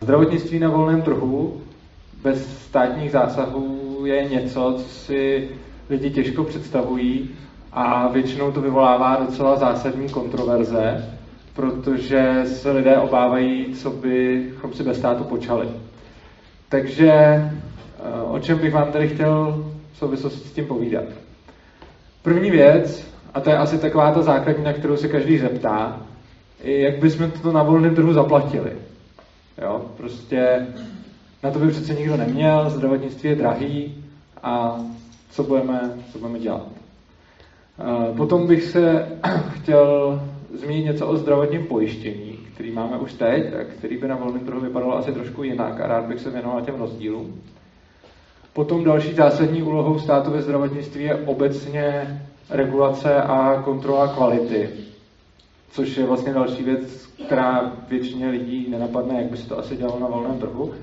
Zdravotnictví na volném trhu bez státních zásahů je něco, co si lidi těžko představují a většinou to vyvolává docela zásadní kontroverze, protože se lidé obávají, co bychom si bez státu počali. Takže eh, o čem bych vám tady chtěl v souvislosti s tím povídat. První věc, a to je asi taková ta základní, na kterou se každý zeptá, jak bychom to na volném trhu zaplatili. Jo? Prostě na to by přece nikdo neměl, zdravotnictví je drahý a co budeme, co budeme dělat. Eh, potom bych se chtěl zmínit něco o zdravotním pojištění, který máme už teď, a který by na volném trhu vypadalo asi trošku jinak a rád bych se věnoval těm rozdílům. Potom další zásadní úlohou státu ve zdravotnictví je obecně regulace a kontrola kvality, což je vlastně další věc, která většině lidí nenapadne, jak by se to asi dělalo na volném trhu.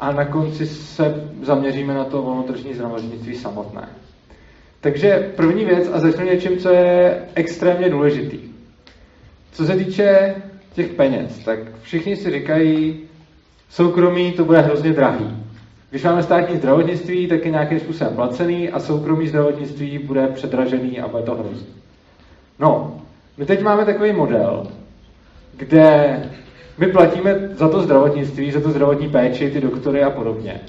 A na konci se zaměříme na to volnotržní zdravotnictví samotné. Takže první věc a začnu něčím, co je extrémně důležitý. Co se týče těch peněz, tak všichni si říkají, soukromí to bude hrozně drahý. Když máme státní zdravotnictví, tak je nějakým způsobem placený a soukromý zdravotnictví bude předražený a bude to hrozný. No, my teď máme takový model, kde my platíme za to zdravotnictví, za to zdravotní péči, ty doktory a podobně.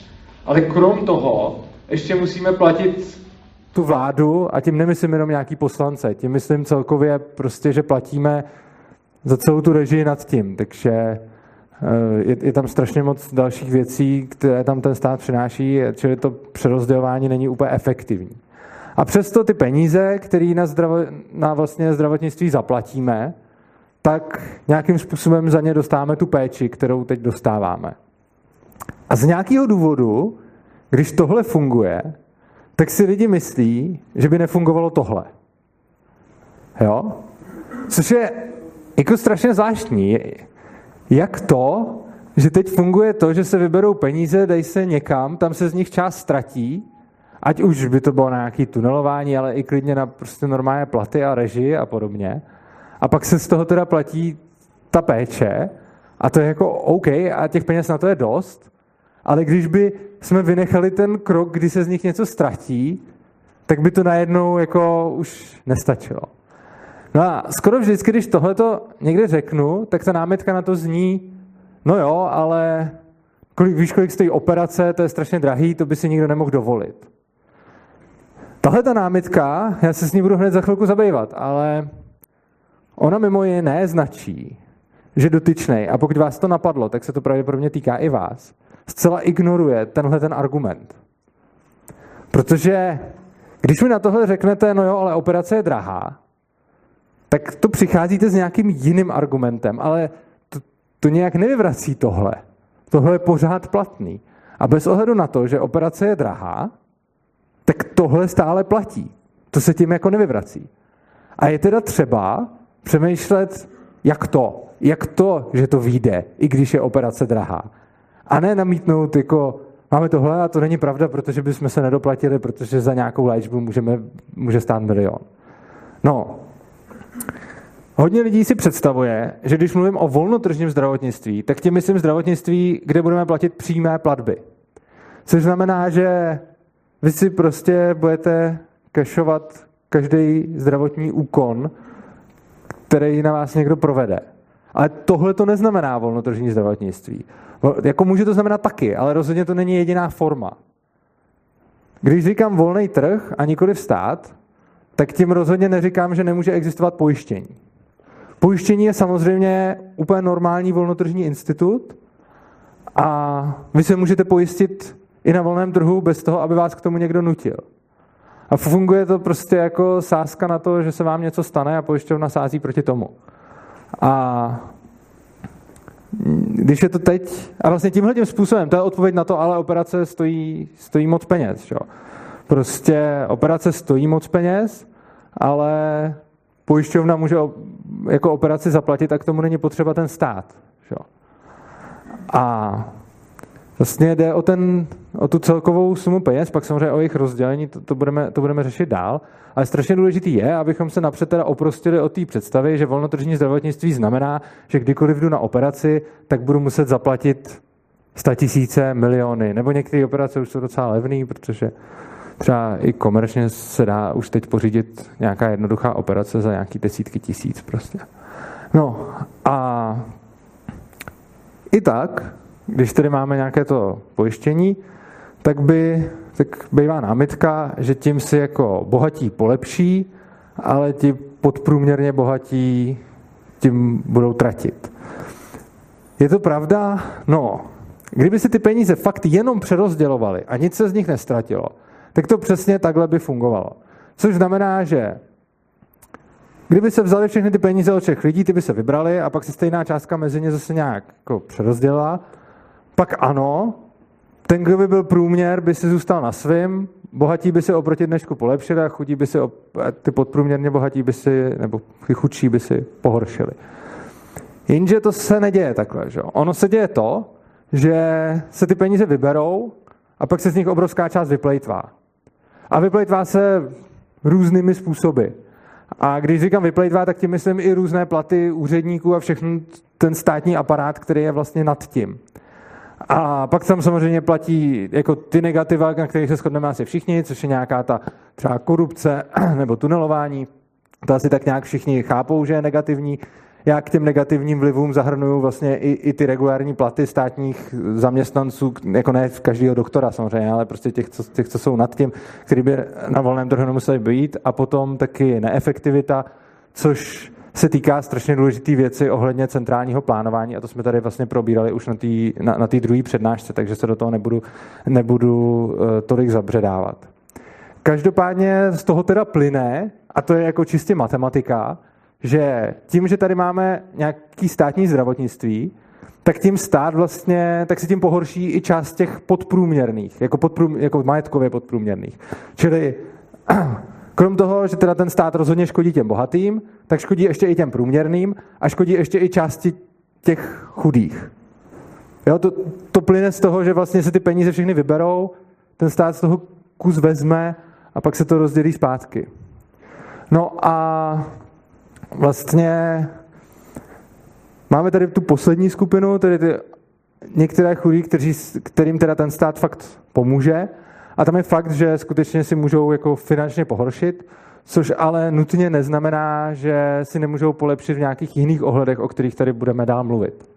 Ale krom toho ještě musíme platit tu vládu, a tím nemyslím jenom nějaký poslance, tím myslím celkově prostě, že platíme za celou tu režii nad tím. Takže eh, je, je tam strašně moc dalších věcí, které tam ten stát přináší, čili to přerozdělování není úplně efektivní. A přesto ty peníze, které na, zdravo, na vlastně zdravotnictví zaplatíme, tak nějakým způsobem za ně dostáváme tu péči, kterou teď dostáváme. A z nějakého důvodu, když tohle funguje, tak si lidi myslí, že by nefungovalo tohle. Jo? Což je jako strašně zvláštní. Jak to, že teď funguje to, že se vyberou peníze, dají se někam, tam se z nich část ztratí, ať už by to bylo na nějaké tunelování, ale i klidně na prostě normálně platy a režii a podobně. A pak se z toho teda platí ta péče a to je jako OK a těch peněz na to je dost, ale když by jsme vynechali ten krok, kdy se z nich něco ztratí, tak by to najednou jako už nestačilo. No a skoro vždycky, když tohleto někde řeknu, tak ta námitka na to zní, no jo, ale kolik, víš, kolik stojí operace, to je strašně drahý, to by si nikdo nemohl dovolit. Tahle ta námitka, já se s ní budu hned za chvilku zabývat, ale ona mimo jiné značí, že dotyčnej, a pokud vás to napadlo, tak se to pravděpodobně týká i vás, zcela ignoruje tenhle ten argument. Protože když mi na tohle řeknete, no jo, ale operace je drahá, tak to přicházíte s nějakým jiným argumentem, ale to, to nějak nevyvrací tohle. Tohle je pořád platný. A bez ohledu na to, že operace je drahá, tak tohle stále platí. To se tím jako nevyvrací. A je teda třeba přemýšlet, jak to, jak to, že to vyjde, i když je operace drahá. A ne namítnout jako, máme tohle a to není pravda, protože bychom se nedoplatili, protože za nějakou léčbu můžeme, může stát milion. No, Hodně lidí si představuje, že když mluvím o volnotržním zdravotnictví, tak tím myslím zdravotnictví, kde budeme platit přímé platby. Což znamená, že vy si prostě budete kešovat každý zdravotní úkon, který na vás někdo provede. Ale tohle to neznamená volnotržní zdravotnictví. Jako může to znamenat taky, ale rozhodně to není jediná forma. Když říkám volný trh a nikoli stát, tak tím rozhodně neříkám, že nemůže existovat pojištění. Pojištění je samozřejmě úplně normální volnotržní institut a vy se můžete pojistit i na volném trhu bez toho, aby vás k tomu někdo nutil. A funguje to prostě jako sázka na to, že se vám něco stane a pojišťovna sází proti tomu. A když je to teď, a vlastně tímhle tím způsobem, to je odpověď na to, ale operace stojí, stojí moc peněz. Jo. Prostě operace stojí moc peněz, ale pojišťovna může jako operaci zaplatit a k tomu není potřeba ten stát. Jo. A vlastně jde o, ten, o tu celkovou sumu peněz, pak samozřejmě o jejich rozdělení, to, to, budeme, to budeme řešit dál, ale strašně důležitý je, abychom se napřed teda oprostili od té představy, že volnotržní zdravotnictví znamená, že kdykoliv jdu na operaci, tak budu muset zaplatit sta tisíce, miliony, nebo některé operace už jsou docela levné, protože třeba i komerčně se dá už teď pořídit nějaká jednoduchá operace za nějaký desítky tisíc prostě. No a i tak, když tady máme nějaké to pojištění, tak by tak bývá námitka, že tím si jako bohatí polepší, ale ti podprůměrně bohatí tím budou tratit. Je to pravda? No, kdyby si ty peníze fakt jenom přerozdělovali a nic se z nich nestratilo, tak to přesně takhle by fungovalo. Což znamená, že kdyby se vzali všechny ty peníze od všech lidí, ty by se vybrali a pak se stejná částka mezi ně zase nějak jako přerozdělila, pak ano, ten, kdo by byl průměr, by si zůstal na svém, bohatí by se oproti dnešku polepšili a chudí by si, ty podprůměrně bohatí by si, nebo ty chudší by si pohoršili. Jenže to se neděje takhle. Že? Ono se děje to, že se ty peníze vyberou a pak se z nich obrovská část vyplejtvá. A vyplejtvá se různými způsoby. A když říkám vyplejtvá, tak tím myslím i různé platy úředníků a všechny ten státní aparát, který je vlastně nad tím. A pak tam samozřejmě platí jako ty negativa, na kterých se shodneme asi všichni, což je nějaká ta třeba korupce nebo tunelování. To asi tak nějak všichni chápou, že je negativní. Já k těm negativním vlivům zahrnuju vlastně i, i ty regulární platy státních zaměstnanců, jako ne každého doktora samozřejmě, ale prostě těch co, těch, co jsou nad tím, který by na volném trhu nemuseli být. A potom taky neefektivita, což se týká strašně důležité věci ohledně centrálního plánování a to jsme tady vlastně probírali už na té na, na druhé přednášce, takže se do toho nebudu, nebudu uh, tolik zabředávat. Každopádně z toho teda plyne, a to je jako čistě matematika, že tím, že tady máme nějaký státní zdravotnictví, tak tím stát vlastně, tak si tím pohorší i část těch podprůměrných, jako, podprům, jako majetkově podprůměrných. Čili krom toho, že teda ten stát rozhodně škodí těm bohatým, tak škodí ještě i těm průměrným a škodí ještě i části těch chudých. Jo, to, to plyne z toho, že vlastně se ty peníze všechny vyberou, ten stát z toho kus vezme a pak se to rozdělí zpátky. No a vlastně máme tady tu poslední skupinu, tedy ty některé chudí, kterým teda ten stát fakt pomůže. A tam je fakt, že skutečně si můžou jako finančně pohoršit, což ale nutně neznamená, že si nemůžou polepšit v nějakých jiných ohledech, o kterých tady budeme dál mluvit.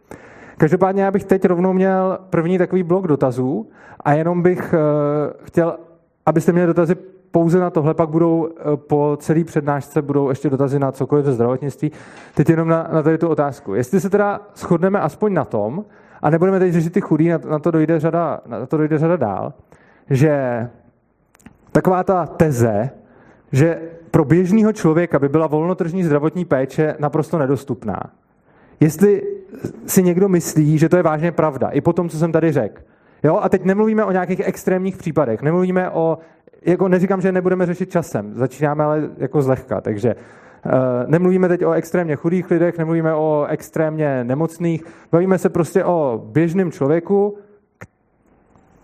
Každopádně já bych teď rovnou měl první takový blok dotazů a jenom bych uh, chtěl, abyste měli dotazy pouze na tohle, pak budou eh, po celé přednášce budou ještě dotazy na cokoliv ze zdravotnictví. Teď jenom na, na tady tu otázku. Jestli se teda shodneme aspoň na tom, a nebudeme teď řešit ty chudí, na, na, to dojde řada, na to dojde řada dál, že taková ta teze, že pro běžného člověka by byla volnotržní zdravotní péče naprosto nedostupná. Jestli si někdo myslí, že to je vážně pravda, i po tom, co jsem tady řekl. Jo? A teď nemluvíme o nějakých extrémních případech, nemluvíme o jako neříkám, že nebudeme řešit časem, začínáme ale jako zlehka, takže uh, nemluvíme teď o extrémně chudých lidech, nemluvíme o extrémně nemocných, bavíme se prostě o běžném člověku,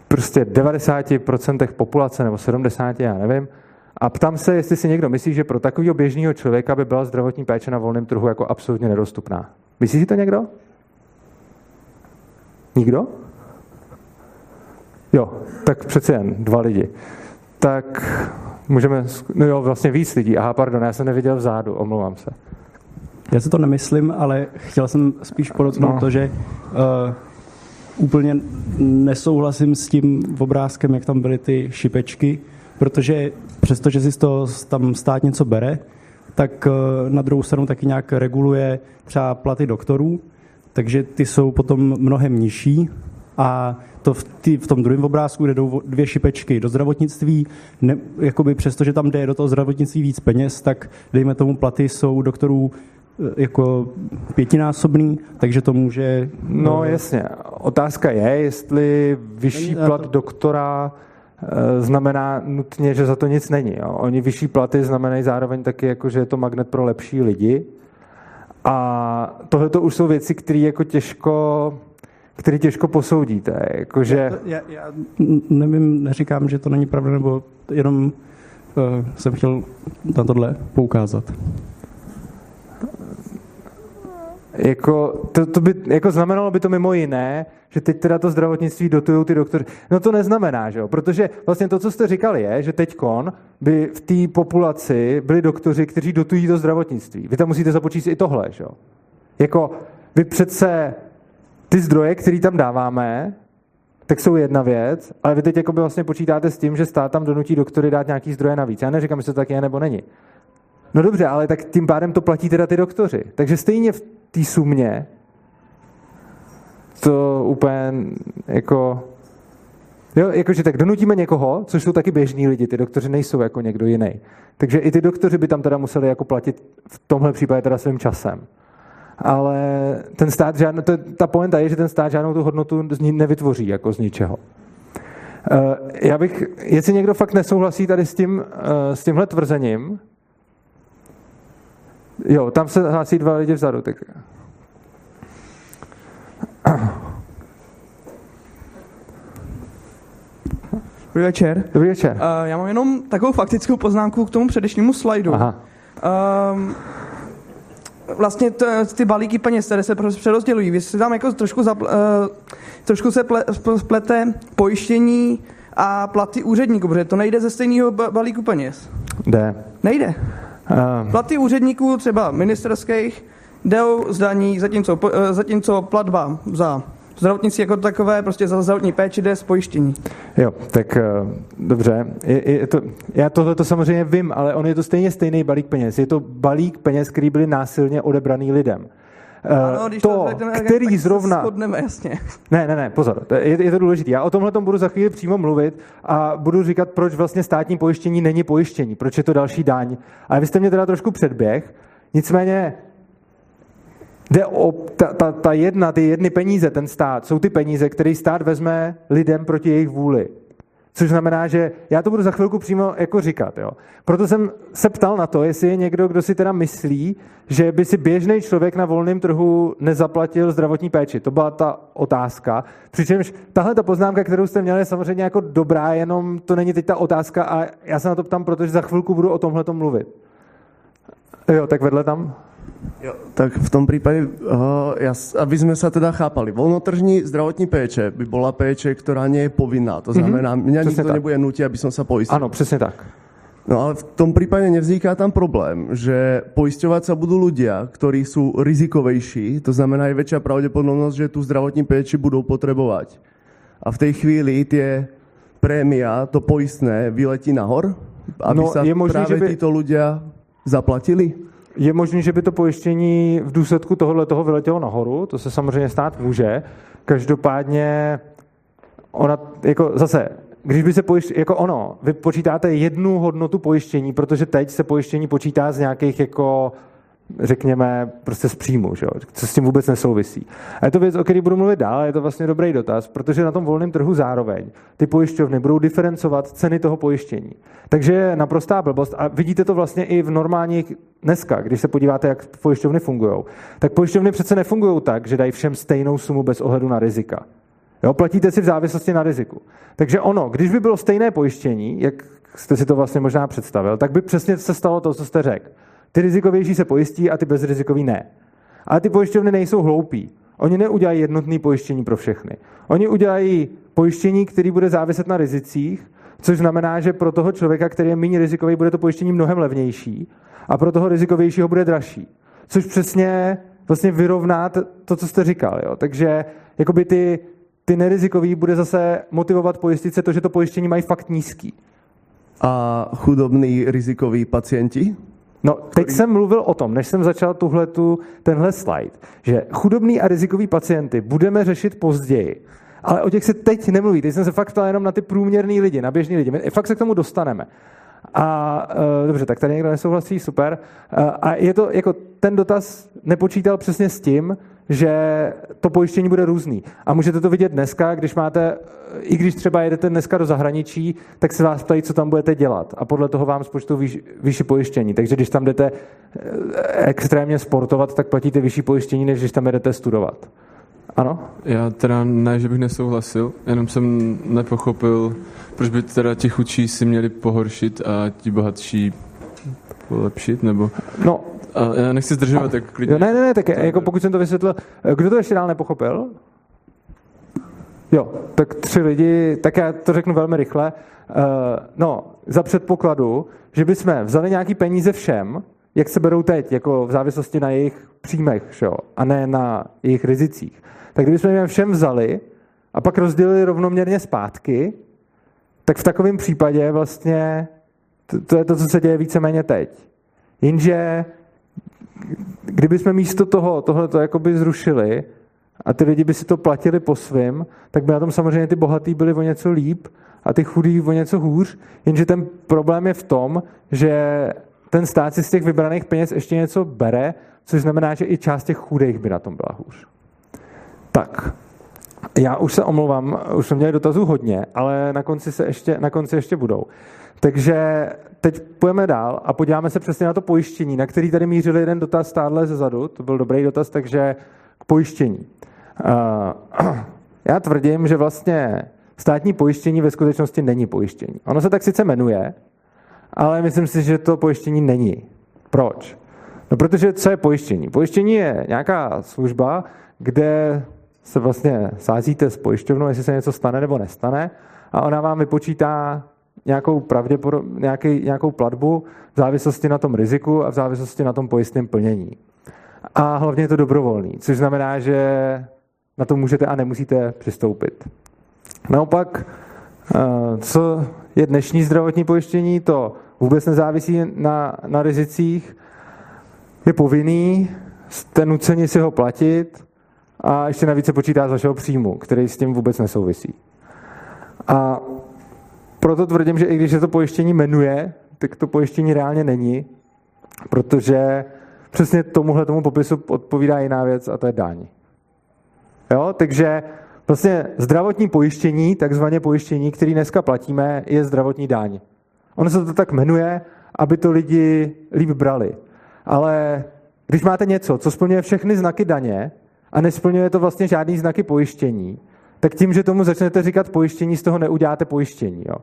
prostě 90% populace nebo 70%, já nevím, a ptám se, jestli si někdo myslí, že pro takového běžného člověka by byla zdravotní péče na volném trhu jako absolutně nedostupná. Myslí si to někdo? Nikdo? Jo, tak přece jen dva lidi tak můžeme, no jo, vlastně víc lidí. Aha, pardon, já jsem neviděl vzadu, omlouvám se. Já si to nemyslím, ale chtěl jsem spíš podotknout no. to, že uh, úplně nesouhlasím s tím obrázkem, jak tam byly ty šipečky, protože přestože si to tam stát něco bere, tak uh, na druhou stranu taky nějak reguluje třeba platy doktorů, takže ty jsou potom mnohem nižší a to v, tý, v tom druhém obrázku, kde jdou dvě šipečky do zdravotnictví, ne, jakoby přesto, že tam jde do toho zdravotnictví víc peněz, tak dejme tomu platy jsou doktorů e, jako pětinásobný, takže to může... No jasně. Otázka je, jestli vyšší plat doktora e, znamená nutně, že za to nic není. Jo. Oni vyšší platy znamenají zároveň taky, jako, že je to magnet pro lepší lidi. A tohle to už jsou věci, které jako těžko který těžko posoudíte. Jakože... Já, já, já nevím, neříkám, že to není pravda, nebo jenom uh, jsem chtěl na tohle poukázat. Jako, to, to by, jako znamenalo by to mimo jiné, že teď teda to zdravotnictví dotují ty doktory. No to neznamená, že jo? protože vlastně to, co jste říkali, je, že teď by v té populaci byli doktoři, kteří dotují to zdravotnictví. Vy tam musíte započíst i tohle, že jo? Jako vy přece ty zdroje, které tam dáváme, tak jsou jedna věc, ale vy teď jako by vlastně počítáte s tím, že stát tam donutí doktory dát nějaký zdroje navíc. Já neříkám, jestli to tak je nebo není. No dobře, ale tak tím pádem to platí teda ty doktoři. Takže stejně v té sumě to úplně jako... Jo, jakože tak donutíme někoho, což jsou taky běžní lidi, ty doktoři nejsou jako někdo jiný. Takže i ty doktoři by tam teda museli jako platit v tomhle případě teda svým časem. Ale ten stát, žádnou, to, ta poenta je, že ten stát žádnou tu hodnotu nevytvoří jako z ničeho. Eh, já bych, jestli někdo fakt nesouhlasí tady s, tím, eh, s tímhle tvrzením, Jo, tam se hlásí dva lidi vzadu. Tak... Dobrý večer. Dobrý večer. Uh, já mám jenom takovou faktickou poznámku k tomu předešnímu slajdu. Aha. Um, vlastně t, ty balíky peněz, které se přerozdělují, vy si tam jako trošku, zapl, uh, trošku se ple, splete pojištění a platy úředníků, protože to nejde ze stejného balíku peněz. Jde. Nejde. Um. Platy úředníků, třeba ministerských, jdou z daní, zatímco, eh, zatímco platba za zdravotnictví jako takové, prostě za zdravotní péči jde z pojištění. Jo, tak uh, dobře. Je, je to, já tohle to samozřejmě vím, ale on je to stejně stejný balík peněz. Je to balík peněz, který byly násilně odebraný lidem. Uh, ano, když to, to řekneme, který tak zrovna... Shodneme, jasně. Ne, ne, ne, pozor, je, je to důležité. Já o tomhle tom budu za chvíli přímo mluvit a budu říkat, proč vlastně státní pojištění není pojištění, proč je to další daň. Ale vy jste mě teda trošku předběh, nicméně jde o ta, ta, ta jedna, ty jedny peníze, ten stát, jsou ty peníze, které stát vezme lidem proti jejich vůli. Což znamená, že já to budu za chvilku přímo jako říkat. Jo. Proto jsem se ptal na to, jestli je někdo, kdo si teda myslí, že by si běžný člověk na volném trhu nezaplatil zdravotní péči. To byla ta otázka. Přičemž tahle ta poznámka, kterou jste měli, je samozřejmě jako dobrá, jenom to není teď ta otázka a já se na to ptám, protože za chvilku budu o tomhle mluvit. Jo, tak vedle tam. Jo, tak v tom prípade, uh, ja, aby sme sa teda chápali, voľnotržní zdravotní péče by bola péče, ktorá nie je povinná. To mhm. znamená, mm-hmm. mňa nikto tak. nebude nutiť, aby som sa poistil. Áno, presne tak. No ale v tom prípade nevzniká tam problém, že poisťovať sa budú ľudia, ktorí sú rizikovejší, to znamená je väčšia pravdepodobnosť, že tú zdravotní péči budou potrebovať. A v tej chvíli tie prémia, to poistné, vyletí nahor, aby no, sa je možný, že by... títo ľudia zaplatili? Je možné, že by to pojištění v důsledku tohohle toho vyletělo nahoru, to se samozřejmě stát může. Každopádně ona, jako zase, když by se pojišť, jako ono, vy počítáte jednu hodnotu pojištění, protože teď se pojištění počítá z nějakých jako řekněme, prostě z příjmu, že jo? co s tím vůbec nesouvisí. A je to věc, o které budu mluvit dál, je to vlastně dobrý dotaz, protože na tom volném trhu zároveň ty pojišťovny budou diferencovat ceny toho pojištění. Takže je naprostá blbost a vidíte to vlastně i v normálních dneska, když se podíváte, jak pojišťovny fungují. Tak pojišťovny přece nefungují tak, že dají všem stejnou sumu bez ohledu na rizika. Jo, platíte si v závislosti na riziku. Takže ono, když by bylo stejné pojištění, jak jste si to vlastně možná představil, tak by přesně se stalo to, co jste řekl. Ty rizikovější se pojistí a ty bezrizikový ne. Ale ty pojišťovny nejsou hloupí. Oni neudělají jednotné pojištění pro všechny. Oni udělají pojištění, který bude záviset na rizicích, což znamená, že pro toho člověka, který je méně rizikový, bude to pojištění mnohem levnější a pro toho rizikovějšího bude dražší. Což přesně vlastně vyrovná to, co jste říkal. Jo? Takže jakoby ty, ty nerizikový bude zase motivovat pojistit se to, že to pojištění mají fakt nízký. A chudobní rizikoví pacienti? No, teď jsem mluvil o tom, než jsem začal tuhletu, tenhle slide, že chudobný a rizikový pacienty budeme řešit později. Ale o těch se teď nemluví. Teď jsem se fakt ptal jenom na ty průměrný lidi, na běžný lidi. My fakt se k tomu dostaneme. A uh, dobře, tak tady někdo nesouhlasí, super. Uh, a je to, jako ten dotaz nepočítal přesně s tím, že to pojištění bude různý. A můžete to vidět dneska, když máte, i když třeba jedete dneska do zahraničí, tak se vás ptají, co tam budete dělat. A podle toho vám spočtou výš, vyšší pojištění. Takže když tam jdete eh, extrémně sportovat, tak platíte vyšší pojištění, než když tam jdete studovat. Ano? Já teda ne, že bych nesouhlasil, jenom jsem nepochopil, proč by teda ti chudší si měli pohoršit a ti bohatší polepšit, nebo... No, A já nechci zdržovat, tak klidně. Jo, ne, ne, ne, tak jako pokud jsem to vysvětlil, kdo to ještě dál nepochopil? Jo, tak tři lidi, tak já to řeknu velmi rychle. Uh, no, za předpokladu, že bychom vzali nějaký peníze všem, jak se berou teď, jako v závislosti na jejich příjmech, šo? a ne na jejich rizicích. Tak kdybychom je všem vzali a pak rozdělili rovnoměrně zpátky, tak v takovém případě vlastně to, to je to, co se děje víceméně teď. Jenže kdybychom místo toho tohle to jakoby zrušili a ty lidi by si to platili po svým, tak by na tom samozřejmě ty bohatý byli o něco líp a ty chudí o něco hůř, jenže ten problém je v tom, že ten stát si z těch vybraných peněz ještě něco bere, což znamená, že i část těch chudých by na tom byla hůř. Tak, já už se omlouvám, už jsme měli dotazů hodně, ale na konci, se ještě, na konci ještě budou. Takže teď půjdeme dál a podíváme se přesně na to pojištění, na který tady mířil jeden dotaz stádle ze zadu. To byl dobrý dotaz, takže k pojištění. Uh, já tvrdím, že vlastně státní pojištění ve skutečnosti není pojištění. Ono se tak sice jmenuje, ale myslím si, že to pojištění není. Proč? No protože co je pojištění? Pojištění je nějaká služba, kde se vlastně sázíte s pojišťovnou, jestli se něco stane nebo nestane a ona vám vypočítá nějakou, nějaký, nějakou platbu v závislosti na tom riziku a v závislosti na tom pojistném plnění. A hlavně je to dobrovolný, což znamená, že na to můžete a nemusíte přistoupit. Naopak, eh, co je dnešní zdravotní pojištění, to vůbec nezávisí na, na rizicích, je povinný, jste nuceni si ho platit a ještě navíc se počítá z vašeho příjmu, který s tím vůbec nesouvisí. A proto tvrdím, že i když se to pojištění jmenuje, tak to pojištění reálně není, protože přesně tomuhle tomu popisu odpovídá jiná věc a to je daň. Jo? Takže vlastně zdravotní pojištění, takzvané pojištění, který dneska platíme, je zdravotní daň. Ono se to tak jmenuje, aby to lidi líp brali. Ale když máte něco, co splňuje všechny znaky daně a nesplňuje to vlastně žádný znaky pojištění, tak tím, že tomu začnete říkat pojištění, z toho neuděláte pojištění. Jo?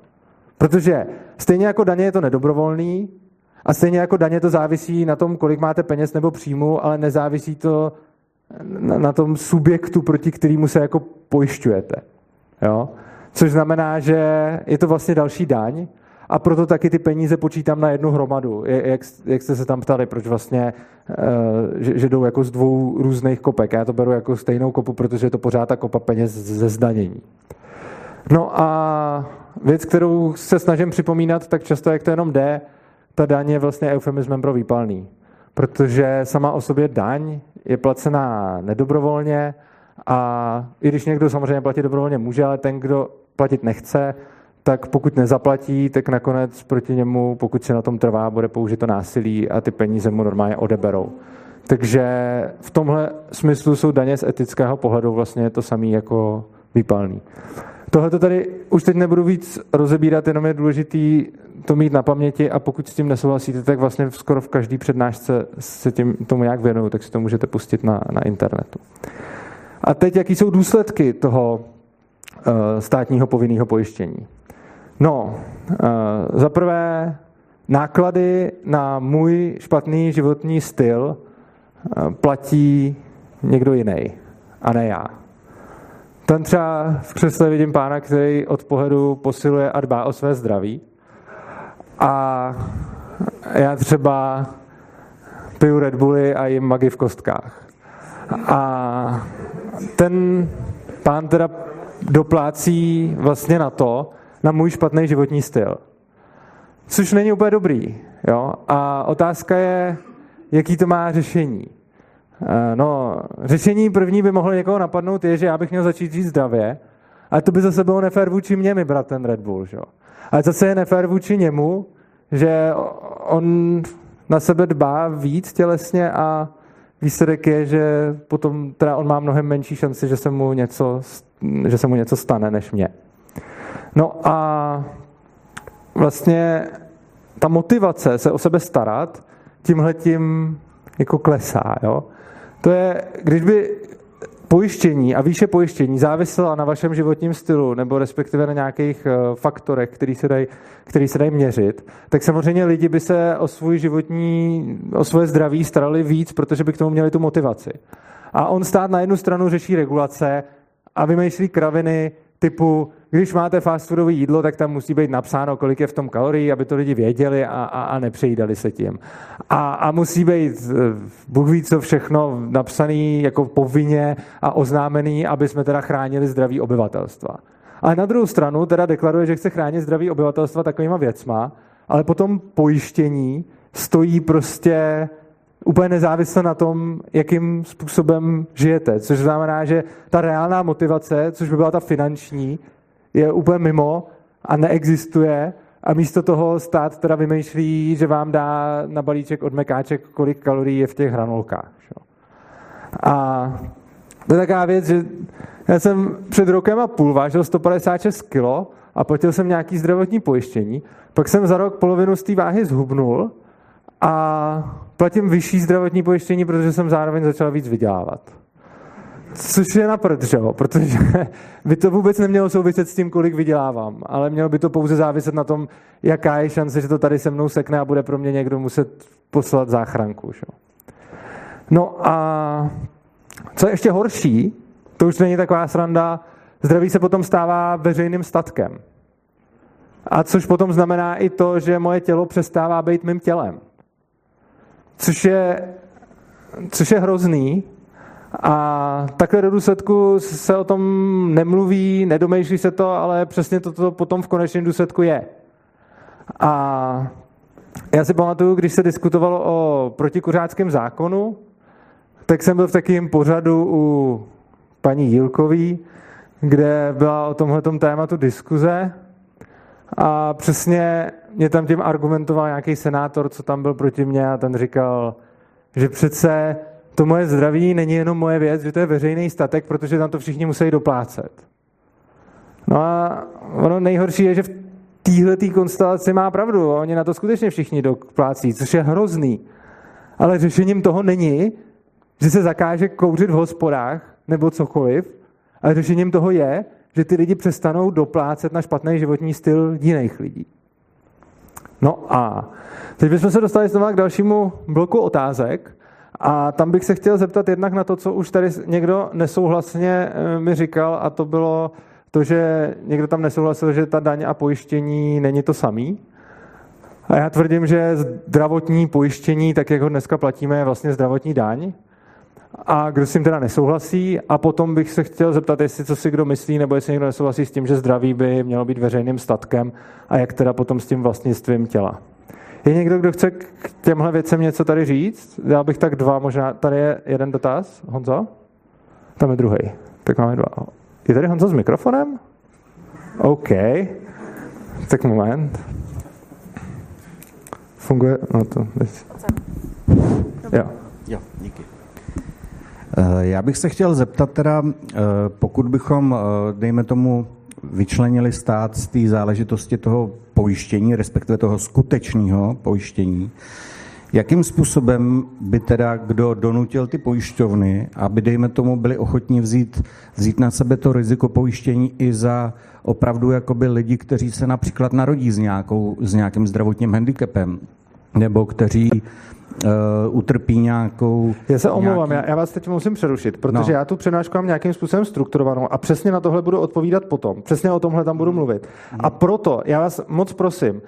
Protože stejně jako daně je to nedobrovolný a stejně jako daně to závisí na tom, kolik máte peněz nebo příjmu, ale nezávisí to na, tom subjektu, proti kterému se jako pojišťujete. Jo? Což znamená, že je to vlastně další daň a proto taky ty peníze počítám na jednu hromadu. Jak, jak jste se tam ptali, proč vlastně, uh, že, že jdou jako z dvou různých kopek. Já to beru jako stejnou kopu, protože je to pořád ta kopa peněz ze zdanění. No a věc, kterou se snažím připomínat, tak často, jak to jenom jde, ta daň je vlastně eufemismem pro výpalný. Protože sama o sobě daň je placená nedobrovolně a i když někdo samozřejmě platit dobrovolně může, ale ten, kdo platit nechce, tak pokud nezaplatí, tak nakonec proti němu, pokud se na tom trvá, bude použito násilí a ty peníze mu normálně odeberou. Takže v tomhle smyslu jsou daně z etického pohledu vlastně to samé jako výpalný. Tohle to tady už teď nebudu víc rozebírat, jenom je důležitý to mít na paměti a pokud s tím nesouhlasíte, tak vlastně skoro v každý přednášce se tím, tomu nějak věnuju, tak si to můžete pustit na, na internetu. A teď, jaký jsou důsledky toho uh, státního povinného pojištění? No, uh, za prvé náklady na můj špatný životní styl uh, platí někdo jiný, a ne já. Tam třeba v křesle vidím pána, který od pohledu posiluje a dbá o své zdraví. A já třeba piju Red Bully a jim magy v kostkách. A ten pán teda doplácí vlastně na to, na můj špatný životní styl. Což není úplně dobrý. Jo? A otázka je, jaký to má řešení. Eh, no, řešení první by mohlo někoho napadnout je, že já bych měl začít žít zdravě, ale to by zase bylo nefér vůči mě mi brat ten Red Bull, že? Ale zase je nefér vůči němu, že on na sebe dbá víc tělesně a výsledek je, že potom teda on má mnohem menší šanci, že se mu něco, že se mu něco stane než mě. No a vlastně ta motivace se o sebe starat tímhletím jako klesá. Jo? To je, když by pojištění a výše pojištění závisela na vašem životním stylu nebo respektive na nějakých uh, faktorech, který se, dají, který se dají měřit, tak samozřejmě lidi by se o svůj životní, o svoje zdraví starali víc, protože by k tomu měli tu motivaci. A on stát na jednu stranu řeší regulace a vymýšlí kraviny typu, když máte fast foodové jídlo, tak tam musí být napsáno, kolik je v tom kalorií, aby to lidi věděli a, a, a nepřejídali se tím. A, a musí být, eh, Bůh ví co všechno, napsaný jako povinně a oznámený, aby jsme teda chránili zdraví obyvatelstva. Ale na druhou stranu teda deklaruje, že chce chránit zdraví obyvatelstva takovýma věcma, ale potom pojištění stojí prostě úplně nezávisle na tom, jakým způsobem žijete. Což znamená, že ta reálná motivace, což by byla ta finanční, je úplně mimo a neexistuje a místo toho stát teda vymýšlí, že vám dá na balíček od mekáček, kolik kalorií je v těch hranolkách. A to je taková věc, že já jsem před rokem a půl vážil 156 kg a platil jsem nějaký zdravotní pojištění, pak jsem za rok polovinu z té váhy zhubnul a platím vyšší zdravotní pojištění, protože jsem zároveň začal víc vydělávat. Což je na? Protože by to vůbec nemělo souviset s tím, kolik vydělávám, ale mělo by to pouze záviset na tom, jaká je šance, že to tady se mnou sekne a bude pro mě někdo muset poslat záchranku. Že? No a co je ještě horší, to už není taková sranda, zdraví se potom stává veřejným statkem. A což potom znamená i to, že moje tělo přestává být mým tělem což je, což je hrozný. A takhle do důsledku se o tom nemluví, nedomýšlí se to, ale přesně to, to potom v konečném důsledku je. A já si pamatuju, když se diskutovalo o protikuřáckém zákonu, tak jsem byl v takovém pořadu u paní Jílkový, kde byla o tomhle tématu diskuze a přesně mě tam tím argumentoval nějaký senátor, co tam byl proti mně a ten říkal, že přece to moje zdraví není jenom moje věc, že to je veřejný statek, protože tam to všichni musí doplácet. No a ono nejhorší je, že v téhle konstelaci má pravdu. Oni na to skutečně všichni doplácí, což je hrozný. Ale řešením toho není, že se zakáže kouřit v hospodách nebo cokoliv, ale řešením toho je, že ty lidi přestanou doplácet na špatný životní styl jiných lidí. No a teď bychom se dostali znovu k dalšímu bloku otázek. A tam bych se chtěl zeptat jednak na to, co už tady někdo nesouhlasně eh, mi říkal, a to bylo to, že někdo tam nesouhlasil, že ta daň a pojištění není to samý. A já tvrdím, že zdravotní pojištění, tak jak ho dneska platíme, je vlastně zdravotní daň a kdo s tím teda nesouhlasí. A potom bych se chtěl zeptat, jestli co si kdo myslí, nebo jestli někdo nesouhlasí s tím, že zdraví by mělo být veřejným statkem a jak teda potom s tím vlastnictvím těla. Je někdo, kdo chce k těmhle věcem něco tady říct? Já bych tak dva, možná. Tady je jeden dotaz. Honzo? Tam je druhý. Tak máme dva. Je tady Honzo s mikrofonem? OK. Tak moment. Funguje? No to... Jo. Eh, já bych se chtěl zeptat teda, eh, pokud bychom, eh, dejme tomu, vyčlenili stát z té záležitosti toho pojištění, respektive toho skutečného pojištění, jakým způsobem by teda kdo donutil ty pojišťovny, aby, dejme tomu, byli ochotní vzít, vzít na sebe to riziko pojištění i za opravdu jakoby lidi, kteří se například narodí s, nějakou, s nějakým zdravotním handicapem, nebo kteří uh, utrpí nějakou... Já se omlouvám, nějaký... já, já vás teď musím přerušit, protože no. já tu přednášku mám nějakým způsobem strukturovanou a přesně na tohle budu odpovídat potom. Přesně o tomhle tam budu mluvit. A proto já vás moc prosím,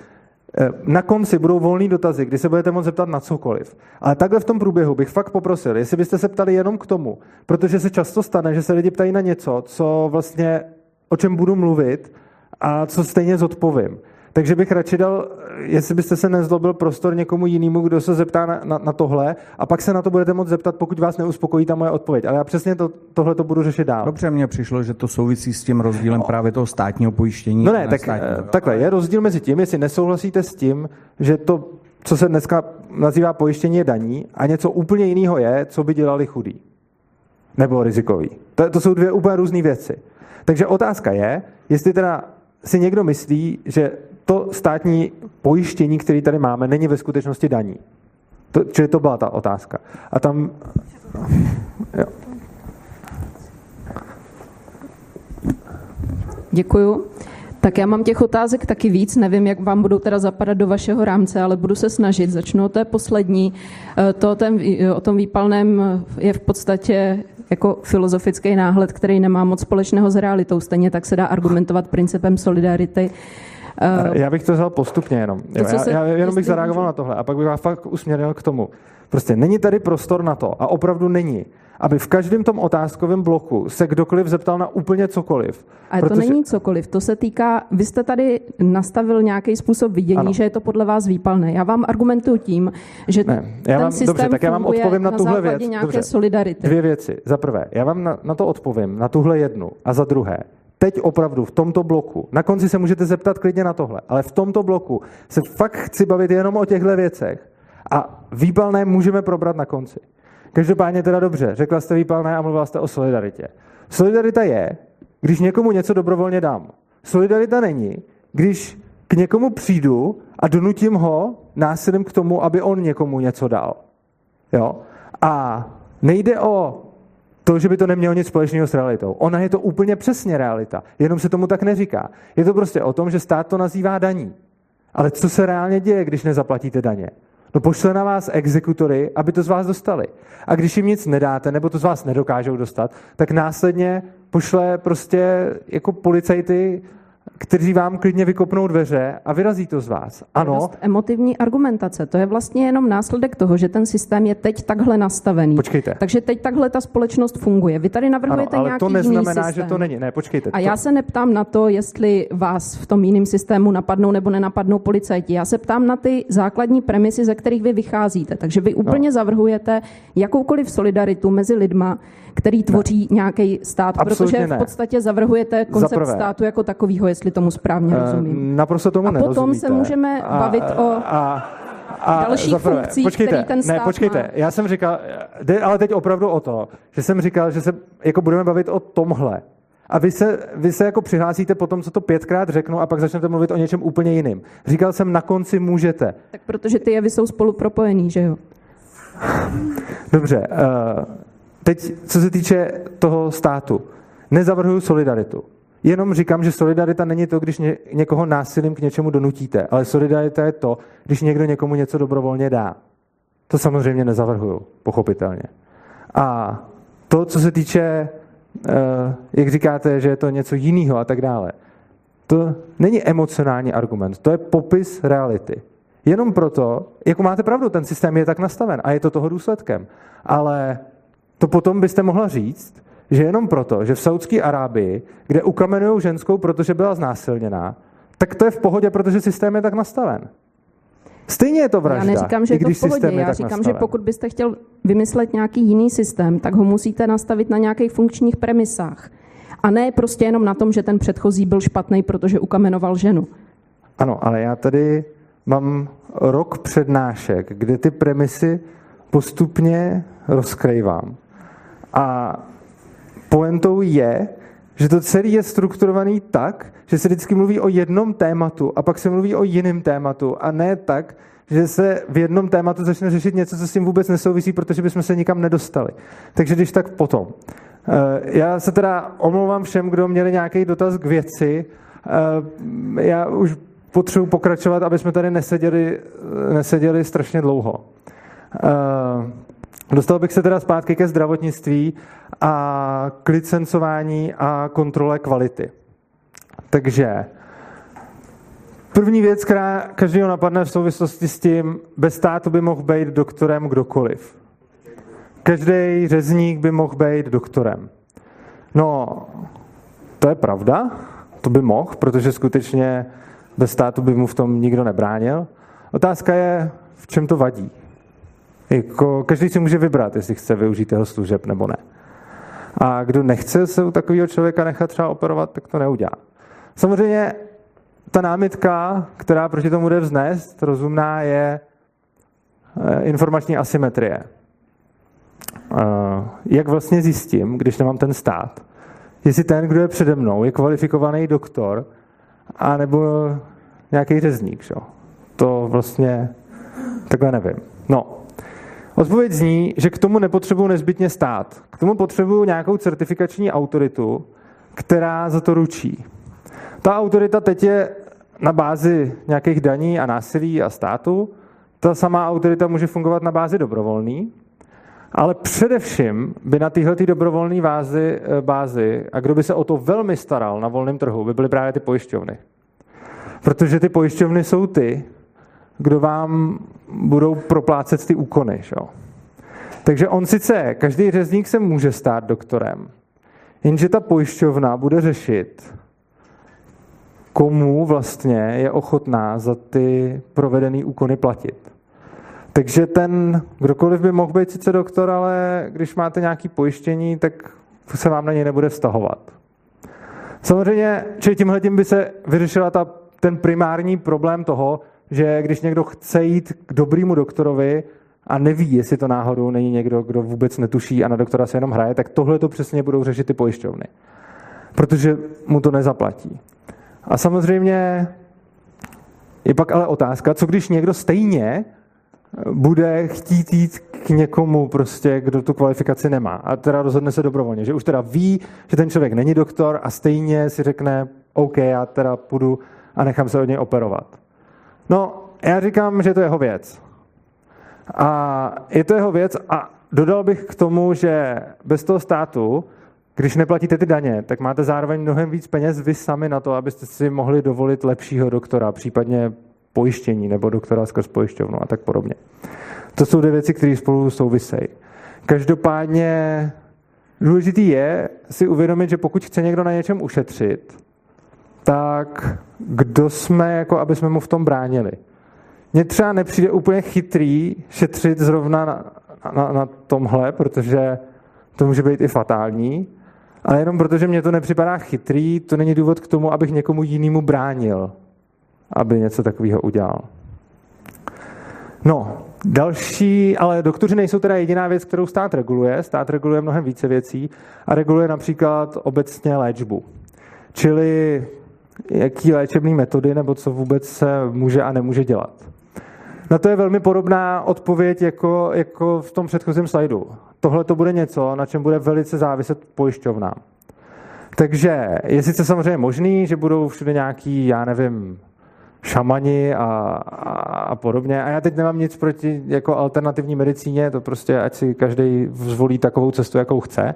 eh, na konci budou volné dotazy, kdy se budete moct zeptat na cokoliv. Ale takhle v tom průběhu bych fakt poprosil, jestli byste se ptali jenom k tomu, protože se často stane, že se lidi ptají na něco, co vlastně, o čem budu mluvit a co stejně zodpovím. Takže bych radši dal, jestli byste se nezlobil prostor někomu jinému, kdo se zeptá na, na, na tohle, a pak se na to budete moct zeptat, pokud vás neuspokojí ta moje odpověď. Ale já přesně to, tohle to budu řešit dál. Dobře, mně přišlo, že to souvisí s tím rozdílem no. právě toho státního pojištění. No ne, tak, státního. Eh, takhle, je rozdíl mezi tím, jestli nesouhlasíte s tím, že to, co se dneska nazývá pojištění, je daní, a něco úplně jiného je, co by dělali chudí. Nebo rizikový. To, to jsou dvě úplně různé věci. Takže otázka je, jestli teda si někdo myslí, že to státní pojištění, které tady máme, není ve skutečnosti daní. To, čili to byla ta otázka. A tam... Jo. Děkuju. Tak já mám těch otázek taky víc, nevím, jak vám budou teda zapadat do vašeho rámce, ale budu se snažit. Začnu o té poslední. E, to o, tém, e, o tom výpalném je v podstatě jako filozofický náhled, který nemá moc společného s realitou. Stejně tak se dá argumentovat principem solidarity Eh, já bych to vzal postupně jenom. To, já, já jenom bych zareagoval můžu... na tohle a pak bych vás fakt usměrnil k tomu. Prostě není tady prostor na to a opravdu není, aby v každém tom otázkovém bloku se kdokoliv zeptal na úplně cokoliv. Ale protože... to není cokoliv, to se týká, vy jste tady nastavil nějaký způsob vidění, ano. že je to podle vás výpalné. Já vám argumentuju tím, že ne, já vám, ten systém dobře, tak já vám odpovím na, na tuhle věc. nějaké dobře, solidarity. Dvě věci. Za prvé, já vám na, na to odpovím, na tuhle jednu. A za druhé, teď opravdu v tomto bloku, na konci se můžete zeptat klidně na tohle, ale v tomto bloku se fakt chci bavit jenom o těchto věcech a výpalné můžeme probrat na konci. Každopádně teda dobře, řekla jste výpalné a mluvila jste o solidaritě. Solidarita je, když někomu něco dobrovolně dám. Solidarita není, když k někomu přijdu a donutím ho násilím k tomu, aby on někomu něco dal. Jo? A nejde o to, že by to nemělo nic společného s realitou. Ona je to úplně přesně realita, jenom se tomu tak neříká. Je to prostě o tom, že stát to nazývá daní. Ale co se reálně děje, když nezaplatíte daně? No pošle na vás exekutory, aby to z vás dostali. A když jim nic nedáte, nebo to z vás nedokážou dostat, tak následně pošle prostě jako policajty kteří vám klidně vykopnou dveře a vyrazí to z vás. Ano. Dost emotivní argumentace. To je vlastně jenom následek toho, že ten systém je teď takhle nastavený. Počkejte. Takže teď takhle ta společnost funguje. Vy tady navrhujete ano, ale nějaký to neznamená, jiný že to není. Ne, počkejte. A to... já se neptám na to, jestli vás v tom jiném systému napadnou nebo nenapadnou policajti. Já se ptám na ty základní premisy, ze kterých vy vycházíte. Takže vy úplně no. zavrhujete jakoukoliv solidaritu mezi lidma, který tvoří ne. nějaký stát, Absolutně protože v podstatě zavrhujete koncept státu jako takovýho, jestli tomu správně uh, rozumím. Naprosto tomu A potom se můžeme a, bavit o a, a dalších zaprvé, funkcích, počkejte, který ten stát ne, počkejte, má. já jsem říkal, jde ale teď opravdu o to, že jsem říkal, že se jako budeme bavit o tomhle. A vy se, vy se jako přihlásíte po tom, co to pětkrát řeknu, a pak začnete mluvit o něčem úplně jiným. Říkal jsem, na konci můžete. Tak protože ty jevy jsou spolu propojený, že jo? Dobře. Uh, teď, co se týče toho státu. Nezavrhuju solidaritu. Jenom říkám, že solidarita není to, když ně, někoho násilím k něčemu donutíte, ale solidarita je to, když někdo někomu něco dobrovolně dá. To samozřejmě nezavrhuju, pochopitelně. A to, co se týče, eh, jak říkáte, že je to něco jiného a tak dále, to není emocionální argument, to je popis reality. Jenom proto, jako máte pravdu, ten systém je tak nastaven a je to toho důsledkem. Ale to potom byste mohla říct, že jenom proto, že v Saudské Arábii, kde ukamenují ženskou, protože byla znásilněná, tak to je v pohodě, protože systém je tak nastaven. Stejně je to vražda. Já neříkám, že je to v pohodě. Já říkám, nastaven. že pokud byste chtěl vymyslet nějaký jiný systém, tak ho musíte nastavit na nějakých funkčních premisách. A ne prostě jenom na tom, že ten předchozí byl špatný, protože ukamenoval ženu. Ano, ale já tady mám rok přednášek, kde ty premisy postupně rozkrývám. A poentou je, že to celé je strukturovaný tak, že se vždycky mluví o jednom tématu a pak se mluví o jiném tématu a ne tak, že se v jednom tématu začne řešit něco, co s tím vůbec nesouvisí, protože bychom se nikam nedostali. Takže když tak potom. Eh, já se teda omlouvám všem, kdo měli nějaký dotaz k věci. Eh, já už potřebuji pokračovat, aby jsme tady neseděli, neseděli strašně dlouho. Dostal bych se teda zpátky ke zdravotnictví a k licencování a kontrole kvality. Takže první věc, která každého napadne v souvislosti s tím, bez státu by mohl být doktorem kdokoliv. Každý řezník by mohl být doktorem. No, to je pravda, to by mohl, protože skutečně bez státu by mu v tom nikdo nebránil. Otázka je, v čem to vadí. Jako, každý si může vybrat, jestli chce využít jeho služeb nebo ne. A kdo nechce se u takového člověka nechat třeba operovat, tak to neudělá. Samozřejmě ta námitka, která proti tomu jde vznést, rozumná, je eh, informační asymetrie. Eh, jak vlastně zjistím, když nemám ten stát, jestli ten, kdo je přede mnou, je kvalifikovaný doktor, anebo nějaký řezník. Šo? To vlastně takhle nevím. No, Odpověď zní, že k tomu nepotřebuji nezbytně stát. K tomu potřebuji nějakou certifikační autoritu, která za to ručí. Ta autorita teď je na bázi nějakých daní a násilí a státu. Ta samá autorita může fungovat na bázi dobrovolný, ale především by na téhle dobrovolné bázi, eh, bázi, a kdo by se o to velmi staral na volném trhu, by byly právě ty pojišťovny. Protože ty pojišťovny jsou ty, kdo vám budou proplácet ty úkony. Šo? Takže on sice, každý řezník se může stát doktorem, jenže ta pojišťovna bude řešit, komu vlastně je ochotná za ty provedené úkony platit. Takže ten, kdokoliv by mohl být sice doktor, ale když máte nějaké pojištění, tak se vám na něj nebude vztahovat. Samozřejmě, že tímhle tím by se vyřešila ta, ten primární problém toho, že když někdo chce jít k dobrýmu doktorovi a neví, jestli to náhodou není někdo, kdo vůbec netuší a na doktora se jenom hraje, tak tohle to přesně budou řešit ty pojišťovny. Protože mu to nezaplatí. A samozřejmě je pak ale otázka, co když někdo stejně bude chtít jít k někomu, prostě, kdo tu kvalifikaci nemá. A teda rozhodne se dobrovolně, že už teda ví, že ten člověk není doktor a stejně si řekne, OK, já teda půjdu a nechám se od něj operovat. No, já říkám, že to je jeho věc. A je to jeho věc a dodal bych k tomu, že bez toho státu, když neplatíte ty daně, tak máte zároveň mnohem víc peněz vy sami na to, abyste si mohli dovolit lepšího doktora, případně pojištění nebo doktora skrz pojišťovnu a tak podobně. To jsou dvě věci, které spolu souvisejí. Každopádně důležitý je si uvědomit, že pokud chce někdo na něčem ušetřit, tak kdo jsme, jako aby jsme mu v tom bránili. Mně třeba nepřijde úplně chytrý šetřit zrovna na, na, na tomhle, protože to může být i fatální, ale jenom protože mně to nepřipadá chytrý, to není důvod k tomu, abych někomu jinému bránil aby něco takového udělal. No, další, ale doktoři nejsou teda jediná věc, kterou stát reguluje. Stát reguluje mnohem více věcí a reguluje například obecně léčbu. Čili jaký léčebné metody nebo co vůbec se může a nemůže dělat. Na to je velmi podobná odpověď jako, jako v tom předchozím slajdu. Tohle to bude něco, na čem bude velice záviset pojišťovnám. Takže je sice samozřejmě možný, že budou všude nějaký, já nevím, šamani a, a, a podobně. A já teď nemám nic proti jako alternativní medicíně, to prostě ať si každý zvolí takovou cestu, jakou chce.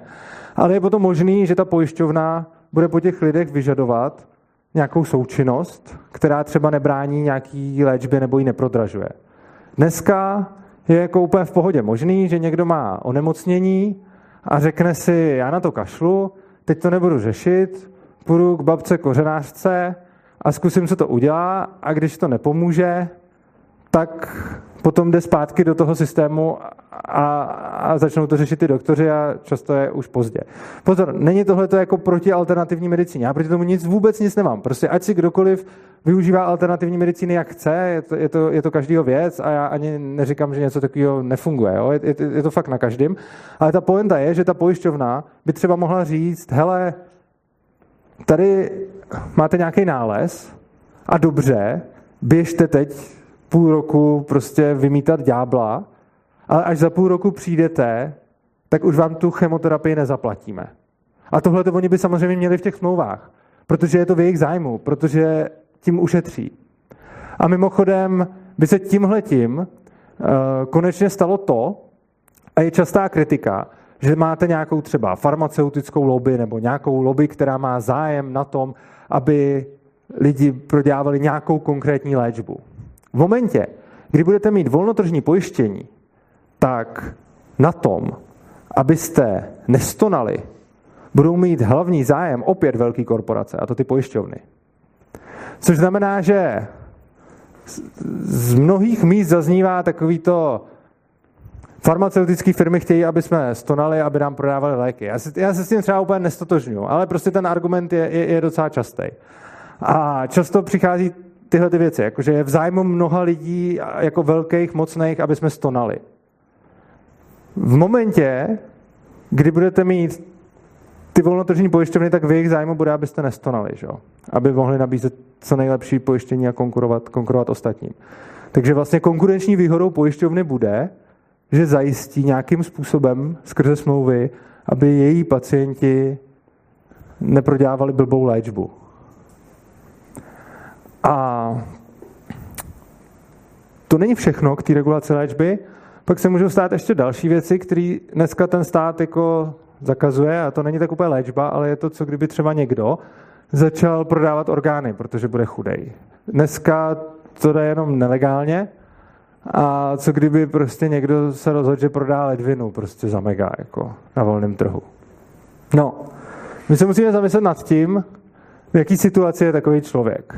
Ale je potom možný, že ta pojišťovna bude po těch lidech vyžadovat nějakou součinnost, která třeba nebrání nějaký léčbě nebo ji neprodražuje. Dneska je jako úplně v pohodě možný, že někdo má onemocnění a řekne si, já na to kašlu, teď to nebudu řešit, půjdu k babce kořenářce, a zkusím, co to udělá a když to nepomůže, tak potom jde zpátky do toho systému a, a začnou to řešit ty doktoři a často je už pozdě. Pozor, není tohle to jako proti alternativní medicíně. Já proti tomu nic, vůbec nic nemám. Prostě ať si kdokoliv využívá alternativní medicíny, jak chce, je to, je to, je to každýho věc a já ani neříkám, že něco takového nefunguje. Jo? Je, je, je to fakt na každém. Ale ta poenta je, že ta pojišťovna by třeba mohla říct, hele, tady máte nějaký nález a dobře, běžte teď půl roku prostě vymítat ďábla, ale až za půl roku přijdete, tak už vám tu chemoterapii nezaplatíme. A tohle to oni by samozřejmě měli v těch smlouvách, protože je to v jejich zájmu, protože tím ušetří. A mimochodem by se tímhletím uh, konečně stalo to, a je častá kritika, že máte nějakou třeba farmaceutickou lobby nebo nějakou lobby, která má zájem na tom, aby lidi prodělávali nějakou konkrétní léčbu. V momentě, kdy budete mít volnotržní pojištění, tak na tom, abyste nestonali, budou mít hlavní zájem opět velké korporace, a to ty pojišťovny. Což znamená, že z mnohých míst zaznívá takový to Farmaceutické firmy chtějí, aby jsme stonali, aby nám prodávali léky. Já se, já se s tím třeba úplně nestotožňuji, ale prostě ten argument je, je, je docela častý. A často přichází tyhle ty věci, jakože je v zájmu mnoha lidí, jako velkých, mocných, aby jsme stonali. V momentě, kdy budete mít ty volnotržní pojišťovny, tak v jejich zájmu bude, abyste nestonali, že? aby mohli nabízet co nejlepší pojištění a konkurovat, konkurovat ostatním. Takže vlastně konkurenční výhodou pojišťovny bude, že zajistí nějakým způsobem skrze smlouvy, aby její pacienti neprodělávali blbou léčbu. A to není všechno k té regulaci léčby. Pak se můžou stát ještě další věci, které dneska ten stát jako zakazuje, a to není tak úplně léčba, ale je to, co kdyby třeba někdo začal prodávat orgány, protože bude chudej. Dneska to jde jenom nelegálně, a co kdyby prostě někdo se rozhodl, že prodá ledvinu prostě za mega, jako na volném trhu. No, my se musíme zamyslet nad tím, v jaký situaci je takový člověk.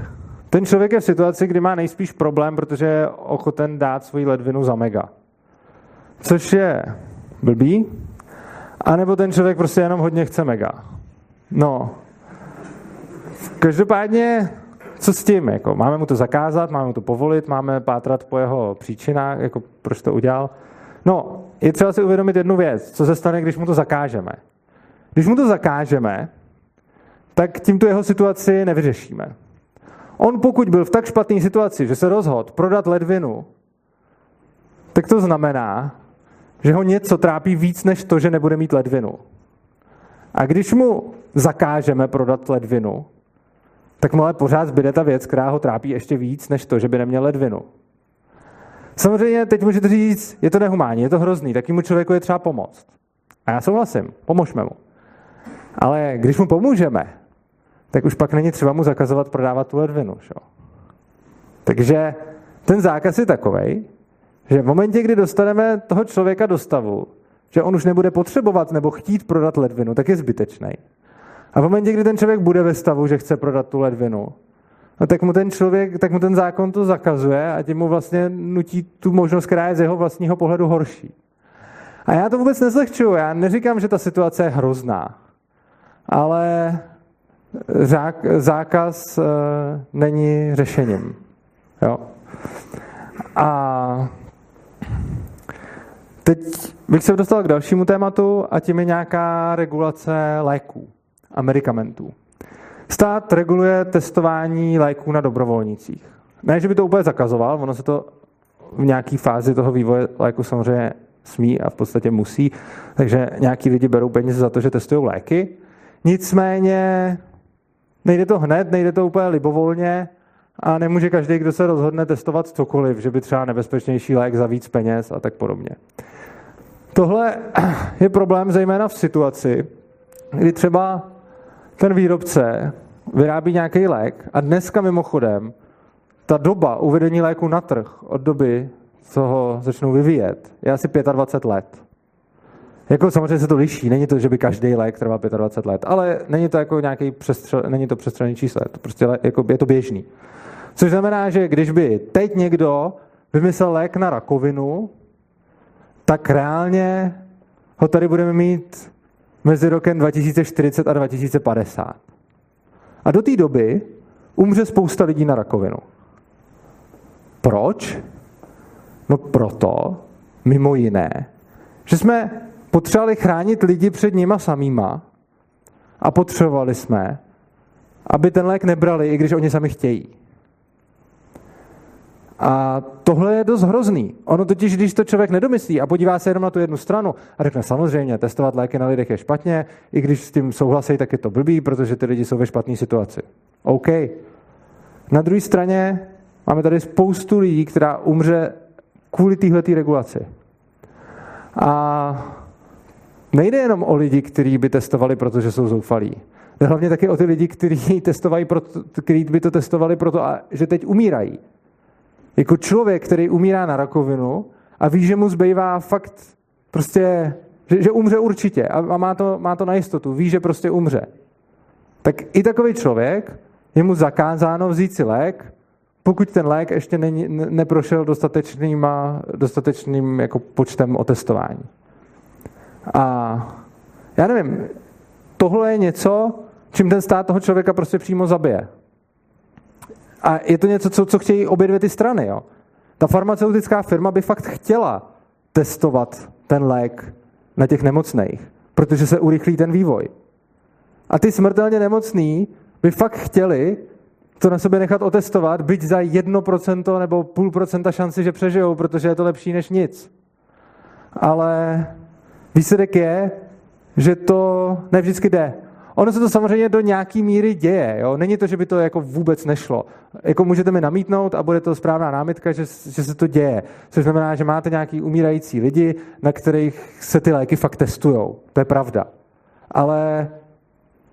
Ten člověk je v situaci, kdy má nejspíš problém, protože je ochoten dát svoji ledvinu za mega. Což je blbý, a nebo ten člověk prostě jenom hodně chce mega. No. Každopádně, co s tím? Jako, máme mu to zakázat, máme mu to povolit, máme pátrat po jeho příčinách, jako proč to udělal. No, je třeba si uvědomit jednu věc. Co se stane, když mu to zakážeme? Když mu to zakážeme, tak tím tu jeho situaci nevyřešíme. On pokud byl v tak špatné situaci, že se rozhodl prodat ledvinu, tak to znamená, že ho něco trápí víc než to, že nebude mít ledvinu. A když mu zakážeme prodat ledvinu, tak mu ale pořád zbyde ta věc, která ho trápí ještě víc než to, že by neměl ledvinu. Samozřejmě teď můžete říct, je to nehumánní, je to hrozný, takýmu člověku je třeba pomoct. A já souhlasím, pomožme mu. Ale když mu pomůžeme, tak už pak není třeba mu zakazovat prodávat tu ledvinu. Šo? Takže ten zákaz je takový, že v momentě, kdy dostaneme toho člověka do stavu, že on už nebude potřebovat nebo chtít prodat ledvinu, tak je zbytečný. A v momentě, kdy ten člověk bude ve stavu, že chce prodat tu ledvinu, no tak mu ten člověk, tak mu ten zákon to zakazuje a tím mu vlastně nutí tu možnost, která je z jeho vlastního pohledu horší. A já to vůbec nezlehčuju, já neříkám, že ta situace je hrozná, ale zákaz uh, není řešením. Jo? A teď bych se dostal k dalšímu tématu a tím je nějaká regulace léků a medicamentů. Stát reguluje testování léků na dobrovolnicích. Ne, že by to úplně zakazoval, ono se to v nějaké fázi toho vývoje léku samozřejmě smí a v podstatě musí, takže nějaký lidi berou peníze za to, že testují léky. Nicméně nejde to hned, nejde to úplně libovolně a nemůže každý, kdo se rozhodne testovat cokoliv, že by třeba nebezpečnější lék za víc peněz a tak podobně. Tohle je problém zejména v situaci, kdy třeba ten výrobce vyrábí nějaký lék a dneska mimochodem ta doba uvedení léku na trh od doby, co ho začnou vyvíjet, je asi 25 let. Jako samozřejmě se to liší, není to, že by každý lék trval 25 let, ale není to jako nějaký přestřel, není to přestřelený číslo, je to prostě jako, je to běžný. Což znamená, že když by teď někdo vymyslel lék na rakovinu, tak reálně ho tady budeme mít mezi rokem 2040 a 2050. A do té doby umře spousta lidí na rakovinu. Proč? No proto, mimo jiné, že jsme potřebovali chránit lidi před nima samýma a potřebovali jsme, aby ten lék nebrali, i když oni sami chtějí. A tohle je dost hrozný. Ono totiž, když to člověk nedomyslí a podívá se jenom na tu jednu stranu a řekne samozřejmě, testovat léky na lidech je špatně, i když s tím souhlasí, tak je to blbý, protože ty lidi jsou ve špatné situaci. OK. Na druhé straně máme tady spoustu lidí, která umře kvůli téhleté regulaci. A nejde jenom o lidi, kteří by testovali, protože jsou zoufalí. Jde hlavně taky o ty lidi, kteří, testovají proto, kteří by to testovali proto, že teď umírají. Jako člověk, který umírá na rakovinu a ví, že mu zbývá fakt prostě, že, že umře určitě a, a má, to, má to na jistotu, ví, že prostě umře. Tak i takový člověk je mu zakázáno vzít si lék, pokud ten lék ještě není, neprošel dostatečným, dostatečným jako počtem otestování. A já nevím, tohle je něco, čím ten stát toho člověka prostě přímo zabije. A je to něco, co, co chtějí obě dvě ty strany. Jo? Ta farmaceutická firma by fakt chtěla testovat ten lék na těch nemocných, protože se urychlí ten vývoj. A ty smrtelně nemocný by fakt chtěli to na sobě nechat otestovat, byť za 1% nebo půl procenta šanci, že přežijou, protože je to lepší než nic. Ale výsledek je, že to nevždycky jde. Ono se to samozřejmě do nějaký míry děje. Jo? Není to, že by to jako vůbec nešlo. Jako můžete mi namítnout a bude to správná námitka, že, že se to děje. Což znamená, že máte nějaký umírající lidi, na kterých se ty léky fakt testují. To je pravda. Ale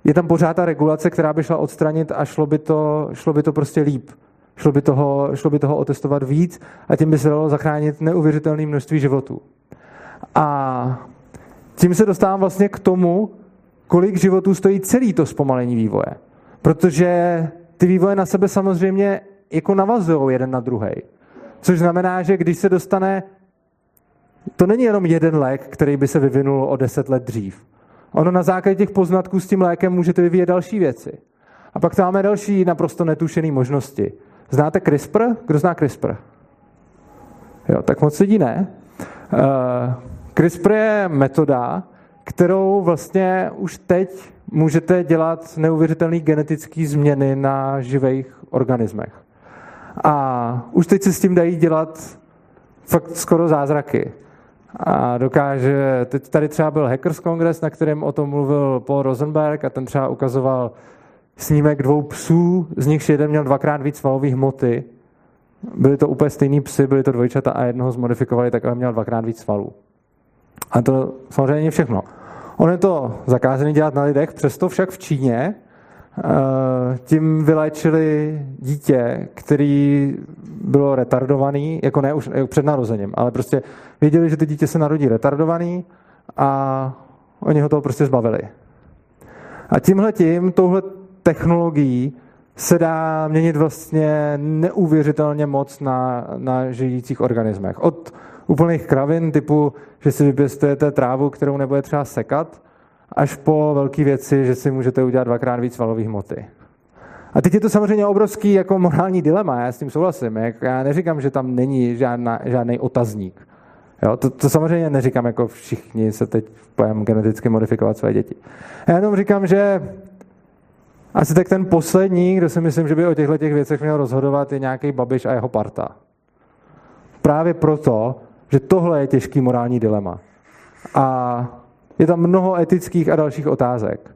je tam pořád ta regulace, která by šla odstranit a šlo by to, šlo by to prostě líp. Šlo by, toho, šlo by toho otestovat víc a tím by se dalo zachránit neuvěřitelné množství životů. A tím se dostávám vlastně k tomu, kolik životů stojí celý to zpomalení vývoje. Protože ty vývoje na sebe samozřejmě jako navazují jeden na druhý. Což znamená, že když se dostane, to není jenom jeden lék, který by se vyvinul o deset let dřív. Ono na základě těch poznatků s tím lékem můžete vyvíjet další věci. A pak tam máme další naprosto netušené možnosti. Znáte CRISPR? Kdo zná CRISPR? Jo, tak moc lidí ne. Uh, CRISPR je metoda, kterou vlastně už teď můžete dělat neuvěřitelné genetické změny na živých organismech. A už teď se s tím dají dělat fakt skoro zázraky. A dokáže, teď tady třeba byl Hackers Congress, na kterém o tom mluvil Paul Rosenberg a ten třeba ukazoval snímek dvou psů, z nichž jeden měl dvakrát víc svalové hmoty. Byly to úplně stejný psy, byly to dvojčata a jednoho zmodifikovali tak, aby měl dvakrát víc svalů. A to samozřejmě není všechno. On je to zakázaný dělat na lidech, přesto však v Číně eh, tím vyléčili dítě, který bylo retardovaný, jako ne už jako před narozením, ale prostě věděli, že to dítě se narodí retardovaný a oni ho toho prostě zbavili. A tímhle tím, touhle technologií se dá měnit vlastně neuvěřitelně moc na, na žijících organismech. Od úplných kravin typu, že si vypěstujete trávu, kterou nebude třeba sekat, až po velké věci, že si můžete udělat dvakrát víc valových hmoty. A teď je to samozřejmě obrovský jako morální dilema, já s tím souhlasím. Já neříkám, že tam není žádná, žádný otazník. Jo, to, to samozřejmě neříkám, jako všichni se teď pojem geneticky modifikovat své děti. Já jenom říkám, že asi tak ten poslední, kdo si myslím, že by o těchto těch věcech měl rozhodovat, je nějaký Babiš a jeho parta. Právě proto, že tohle je těžký morální dilema. A je tam mnoho etických a dalších otázek.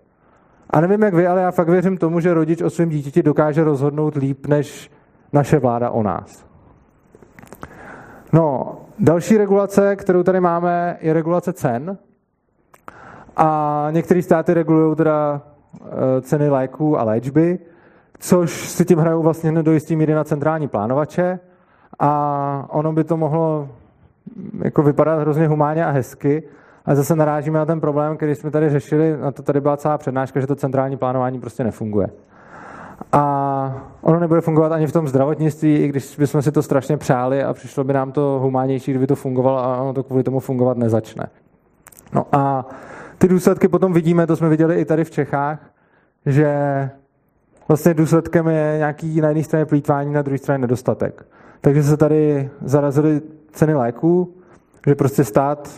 A nevím, jak vy, ale já fakt věřím tomu, že rodič o svém dítěti dokáže rozhodnout líp, než naše vláda o nás. No, další regulace, kterou tady máme, je regulace cen. A některé státy regulují teda eh, ceny léků a léčby, což si tím hrajou vlastně do jistý míry na centrální plánovače. A ono by to mohlo jako vypadat hrozně humánně a hezky, a zase narážíme na ten problém, který jsme tady řešili, na to tady byla celá přednáška, že to centrální plánování prostě nefunguje. A ono nebude fungovat ani v tom zdravotnictví, i když bychom si to strašně přáli a přišlo by nám to humánnější, kdyby to fungovalo a ono to kvůli tomu fungovat nezačne. No a ty důsledky potom vidíme, to jsme viděli i tady v Čechách, že vlastně důsledkem je nějaký na jedné straně plítvání, na druhé straně nedostatek. Takže se tady zarazily ceny léků, že prostě stát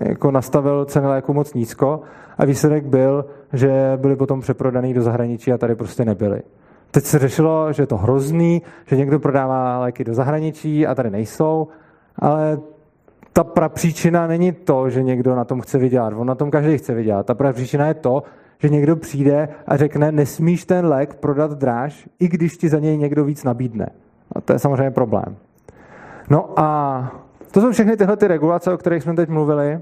jako nastavil ceny léku moc nízko a výsledek byl, že byly potom přeprodaný do zahraničí a tady prostě nebyly. Teď se řešilo, že je to hrozný, že někdo prodává léky do zahraničí a tady nejsou, ale ta prapříčina není to, že někdo na tom chce vydělat. On na tom každý chce vydělat. Ta prapříčina je to, že někdo přijde a řekne, nesmíš ten lék prodat dráž, i když ti za něj někdo víc nabídne. A to je samozřejmě problém. No a to jsou všechny tyhle ty regulace, o kterých jsme teď mluvili.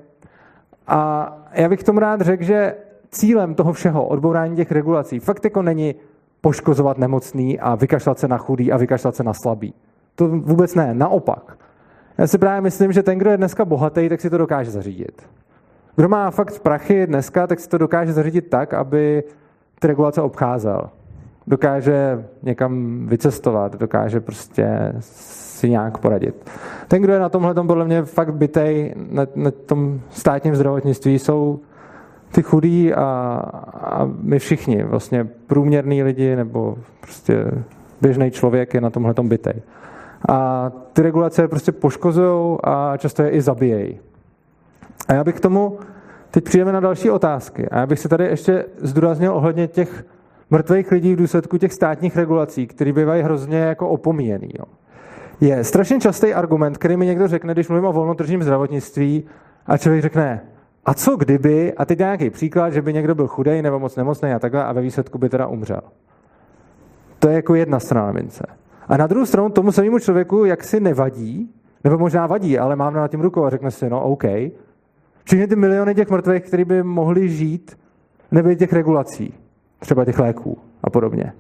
A já bych tomu rád řekl, že cílem toho všeho, odbourání těch regulací, fakt jako není poškozovat nemocný a vykašlat se na chudý a vykašlat se na slabý. To vůbec ne, naopak. Já si právě myslím, že ten, kdo je dneska bohatý, tak si to dokáže zařídit. Kdo má fakt prachy dneska, tak si to dokáže zařídit tak, aby ty regulace obcházel. Dokáže někam vycestovat, dokáže prostě si nějak poradit. Ten, kdo je na tomhle podle mě fakt bytej na, na tom státním zdravotnictví, jsou ty chudí a, a my všichni, vlastně průměrní lidi nebo prostě běžný člověk je na tomhle bytej. A ty regulace prostě poškozují a často je i zabíjejí. A já bych k tomu, teď přijdeme na další otázky. A já bych se tady ještě zdůraznil ohledně těch mrtvých lidí v důsledku těch státních regulací, které bývají hrozně jako opomíjený. Jo je strašně častý argument, který mi někdo řekne, když mluvím o volnotržním zdravotnictví a člověk řekne, A co kdyby, a teď nějaký příklad, že by někdo byl chudej nebo moc nemocný a takhle a ve výsledku by teda umřel. To je jako jedna strana mince. A na druhou stranu tomu samému člověku jak si nevadí, nebo možná vadí, ale mám na tím rukou a řekne si, no OK. Všechny ty miliony těch mrtvých, kteří by mohli žít, nebyly těch regulací, třeba těch léků a podobně.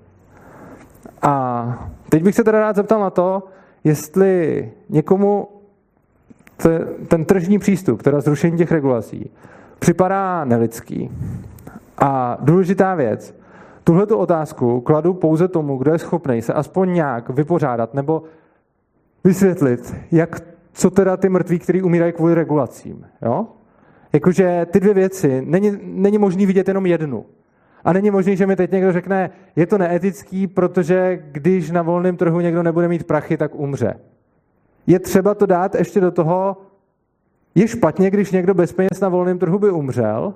A teď bych se teda rád zeptal na to, jestli někomu ten tržní přístup, teda zrušení těch regulací, připadá nelidský. A důležitá věc, tuhle otázku kladu pouze tomu, kdo je schopný se aspoň nějak vypořádat nebo vysvětlit, jak, co teda ty mrtví, kteří umírají kvůli regulacím. Jo? Jakože ty dvě věci, není, není možný vidět jenom jednu. A není možný, že mi teď někdo řekne, je to neetický, protože když na volném trhu někdo nebude mít prachy, tak umře. Je třeba to dát ještě do toho, je špatně, když někdo bez peněz na volném trhu by umřel,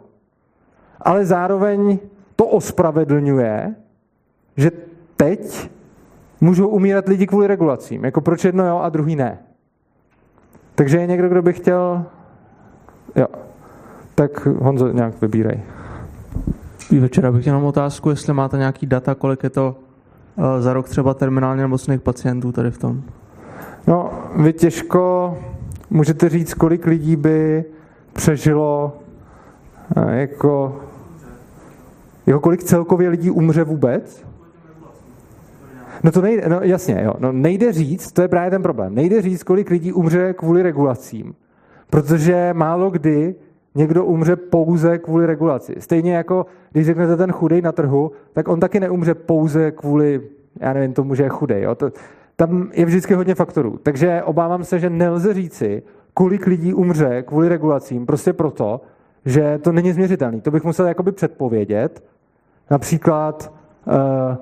ale zároveň to ospravedlňuje, že teď můžou umírat lidi kvůli regulacím. Jako proč jedno jo a druhý ne. Takže je někdo, kdo by chtěl... Jo. Tak Honzo, nějak vybírej. Večera bych jenom otázku, jestli máte nějaký data, kolik je to uh, za rok třeba terminálně nemocných pacientů tady v tom. No, vy těžko můžete říct, kolik lidí by přežilo uh, jako, jako kolik celkově lidí umře vůbec? No to nejde, no jasně, jo. No nejde říct, to je právě ten problém, nejde říct, kolik lidí umře kvůli regulacím. Protože málo kdy někdo umře pouze kvůli regulaci. Stejně jako, když řeknete ten chudej na trhu, tak on taky neumře pouze kvůli, já nevím, tomu, že je chudej. Jo? To, tam je vždycky hodně faktorů. Takže obávám se, že nelze říci, kolik lidí umře kvůli regulacím, prostě proto, že to není změřitelný. To bych musel jakoby předpovědět. Například, uh,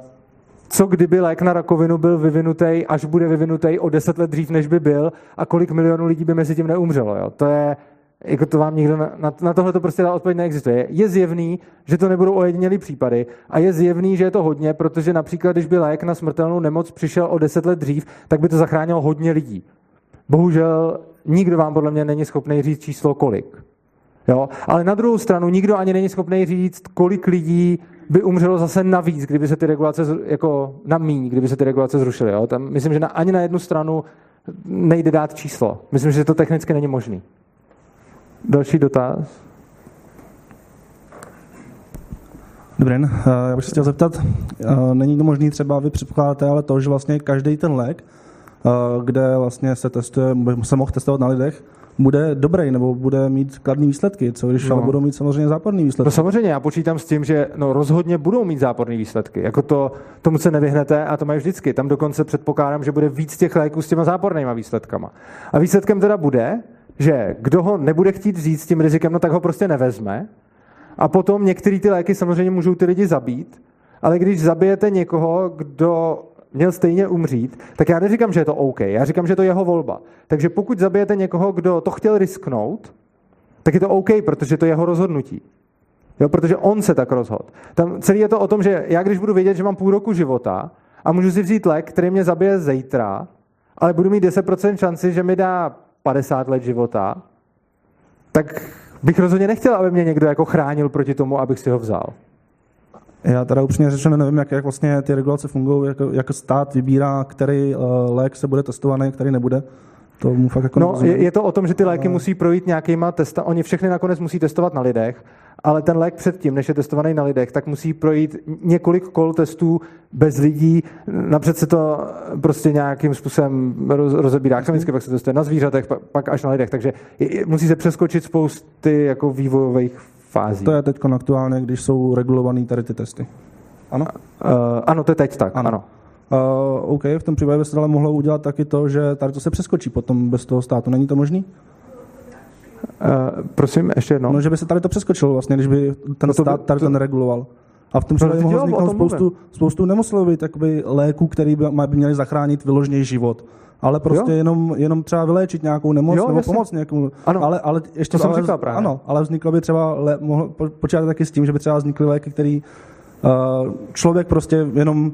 co kdyby lék na rakovinu byl vyvinutý, až bude vyvinutý o deset let dřív, než by byl, a kolik milionů lidí by mezi tím neumřelo. Jo? To je jako to vám nikdo na, na, na tohle to prostě ta odpověď neexistuje. Je zjevný, že to nebudou ojedinělý případy a je zjevný, že je to hodně, protože například, když by lék na smrtelnou nemoc přišel o deset let dřív, tak by to zachránilo hodně lidí. Bohužel nikdo vám podle mě není schopný říct číslo kolik. Jo? Ale na druhou stranu nikdo ani není schopný říct, kolik lidí by umřelo zase navíc, kdyby se ty regulace, jako na míň, kdyby se ty regulace zrušily. Jo? Tam myslím, že na, ani na jednu stranu nejde dát číslo. Myslím, že to technicky není možné. Další dotaz? Dobrý den, eh, já bych se chtěl zeptat, eh, není to možné třeba, vy předpokládáte, ale to, že vlastně každý ten lék, eh, kde vlastně se testuje, se mohl testovat na lidech, bude dobrý nebo bude mít kladné výsledky, co když no. budou mít samozřejmě záporné výsledky. No samozřejmě, já počítám s tím, že no, rozhodně budou mít záporné výsledky. Jako to, tomu se nevyhnete a to mají vždycky. Tam dokonce předpokládám, že bude víc těch léků s těma zápornými výsledkama. A výsledkem teda bude, že kdo ho nebude chtít říct s tím rizikem, no tak ho prostě nevezme. A potom některé ty léky samozřejmě můžou ty lidi zabít, ale když zabijete někoho, kdo měl stejně umřít, tak já neříkám, že je to OK, já říkám, že je to jeho volba. Takže pokud zabijete někoho, kdo to chtěl risknout, tak je to OK, protože to je jeho rozhodnutí. Jo, protože on se tak rozhodl. Tam celý je to o tom, že já když budu vědět, že mám půl roku života a můžu si vzít lék, který mě zabije zítra, ale budu mít 10% šanci, že mi dá 50 let života, tak bych rozhodně nechtěl, aby mě někdo jako chránil proti tomu, abych si ho vzal. Já teda upřímně řečeno nevím, jak, jak vlastně ty regulace fungují, jak, jak stát vybírá, který uh, lék se bude testovaný, který nebude. To mu fakt jako no, je, je to o tom, že ty léky musí projít nějakýma testa. Oni všechny nakonec musí testovat na lidech, ale ten lék předtím, než je testovaný na lidech, tak musí projít několik kol testů bez lidí. Napřed se to prostě nějakým způsobem roz, rozebírá chemicky, pak se testuje na zvířatech, pak až na lidech. Takže je, musí se přeskočit spousty jako vývojových fází. To je teď aktuálně, když jsou regulované tady ty testy. Ano? Uh, ano, to je teď tak, ano. ano. Uh, OK, v tom případě by se ale mohlo udělat taky to, že tady to se přeskočí potom bez toho státu. Není to možný? Uh, prosím, ještě jednou. No, že by se tady to přeskočilo vlastně, když by ten no to stát tady to nereguloval. A v tom případě mohlo vzniknout spoustu, spoustu nemuselo být jakoby léků, které by, by měly zachránit vyložený život. Ale prostě jenom, jenom třeba vyléčit nějakou nemoc jo, nebo jasně. pomoct někomu. Ano, ale, ale ještě to jsem říkal právě. Ano, ale vzniklo by třeba, le, mohl počítat taky s tím, že by třeba vznikly léky, který uh, člověk prostě jenom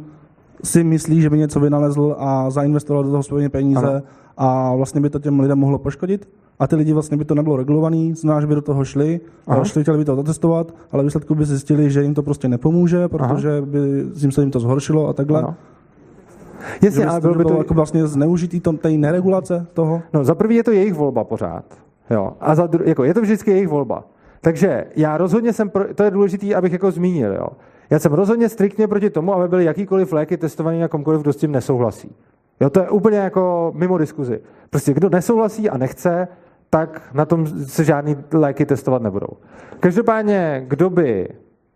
si myslí, že by něco vynalezl a zainvestoval do toho svoje peníze ano. a vlastně by to těm lidem mohlo poškodit? a ty lidi vlastně by to nebylo regulovaný, znamená, že by do toho šli, a šli, chtěli by to zatestovat, ale výsledku by zjistili, že jim to prostě nepomůže, protože Aha. by jim se jim to zhoršilo a takhle. Aha. Jasně, ale bylo by to... Jako vlastně zneužitý to, té neregulace toho? No, za prvý je to jejich volba pořád. Jo. A za dru... jako, je to vždycky jejich volba. Takže já rozhodně jsem, pro... to je důležité, abych jako zmínil, jo. Já jsem rozhodně striktně proti tomu, aby byly jakýkoliv léky testované na komkoliv, kdo s tím nesouhlasí. Jo, to je úplně jako mimo diskuzi. Prostě kdo nesouhlasí a nechce, tak na tom se žádný léky testovat nebudou. Každopádně, kdo by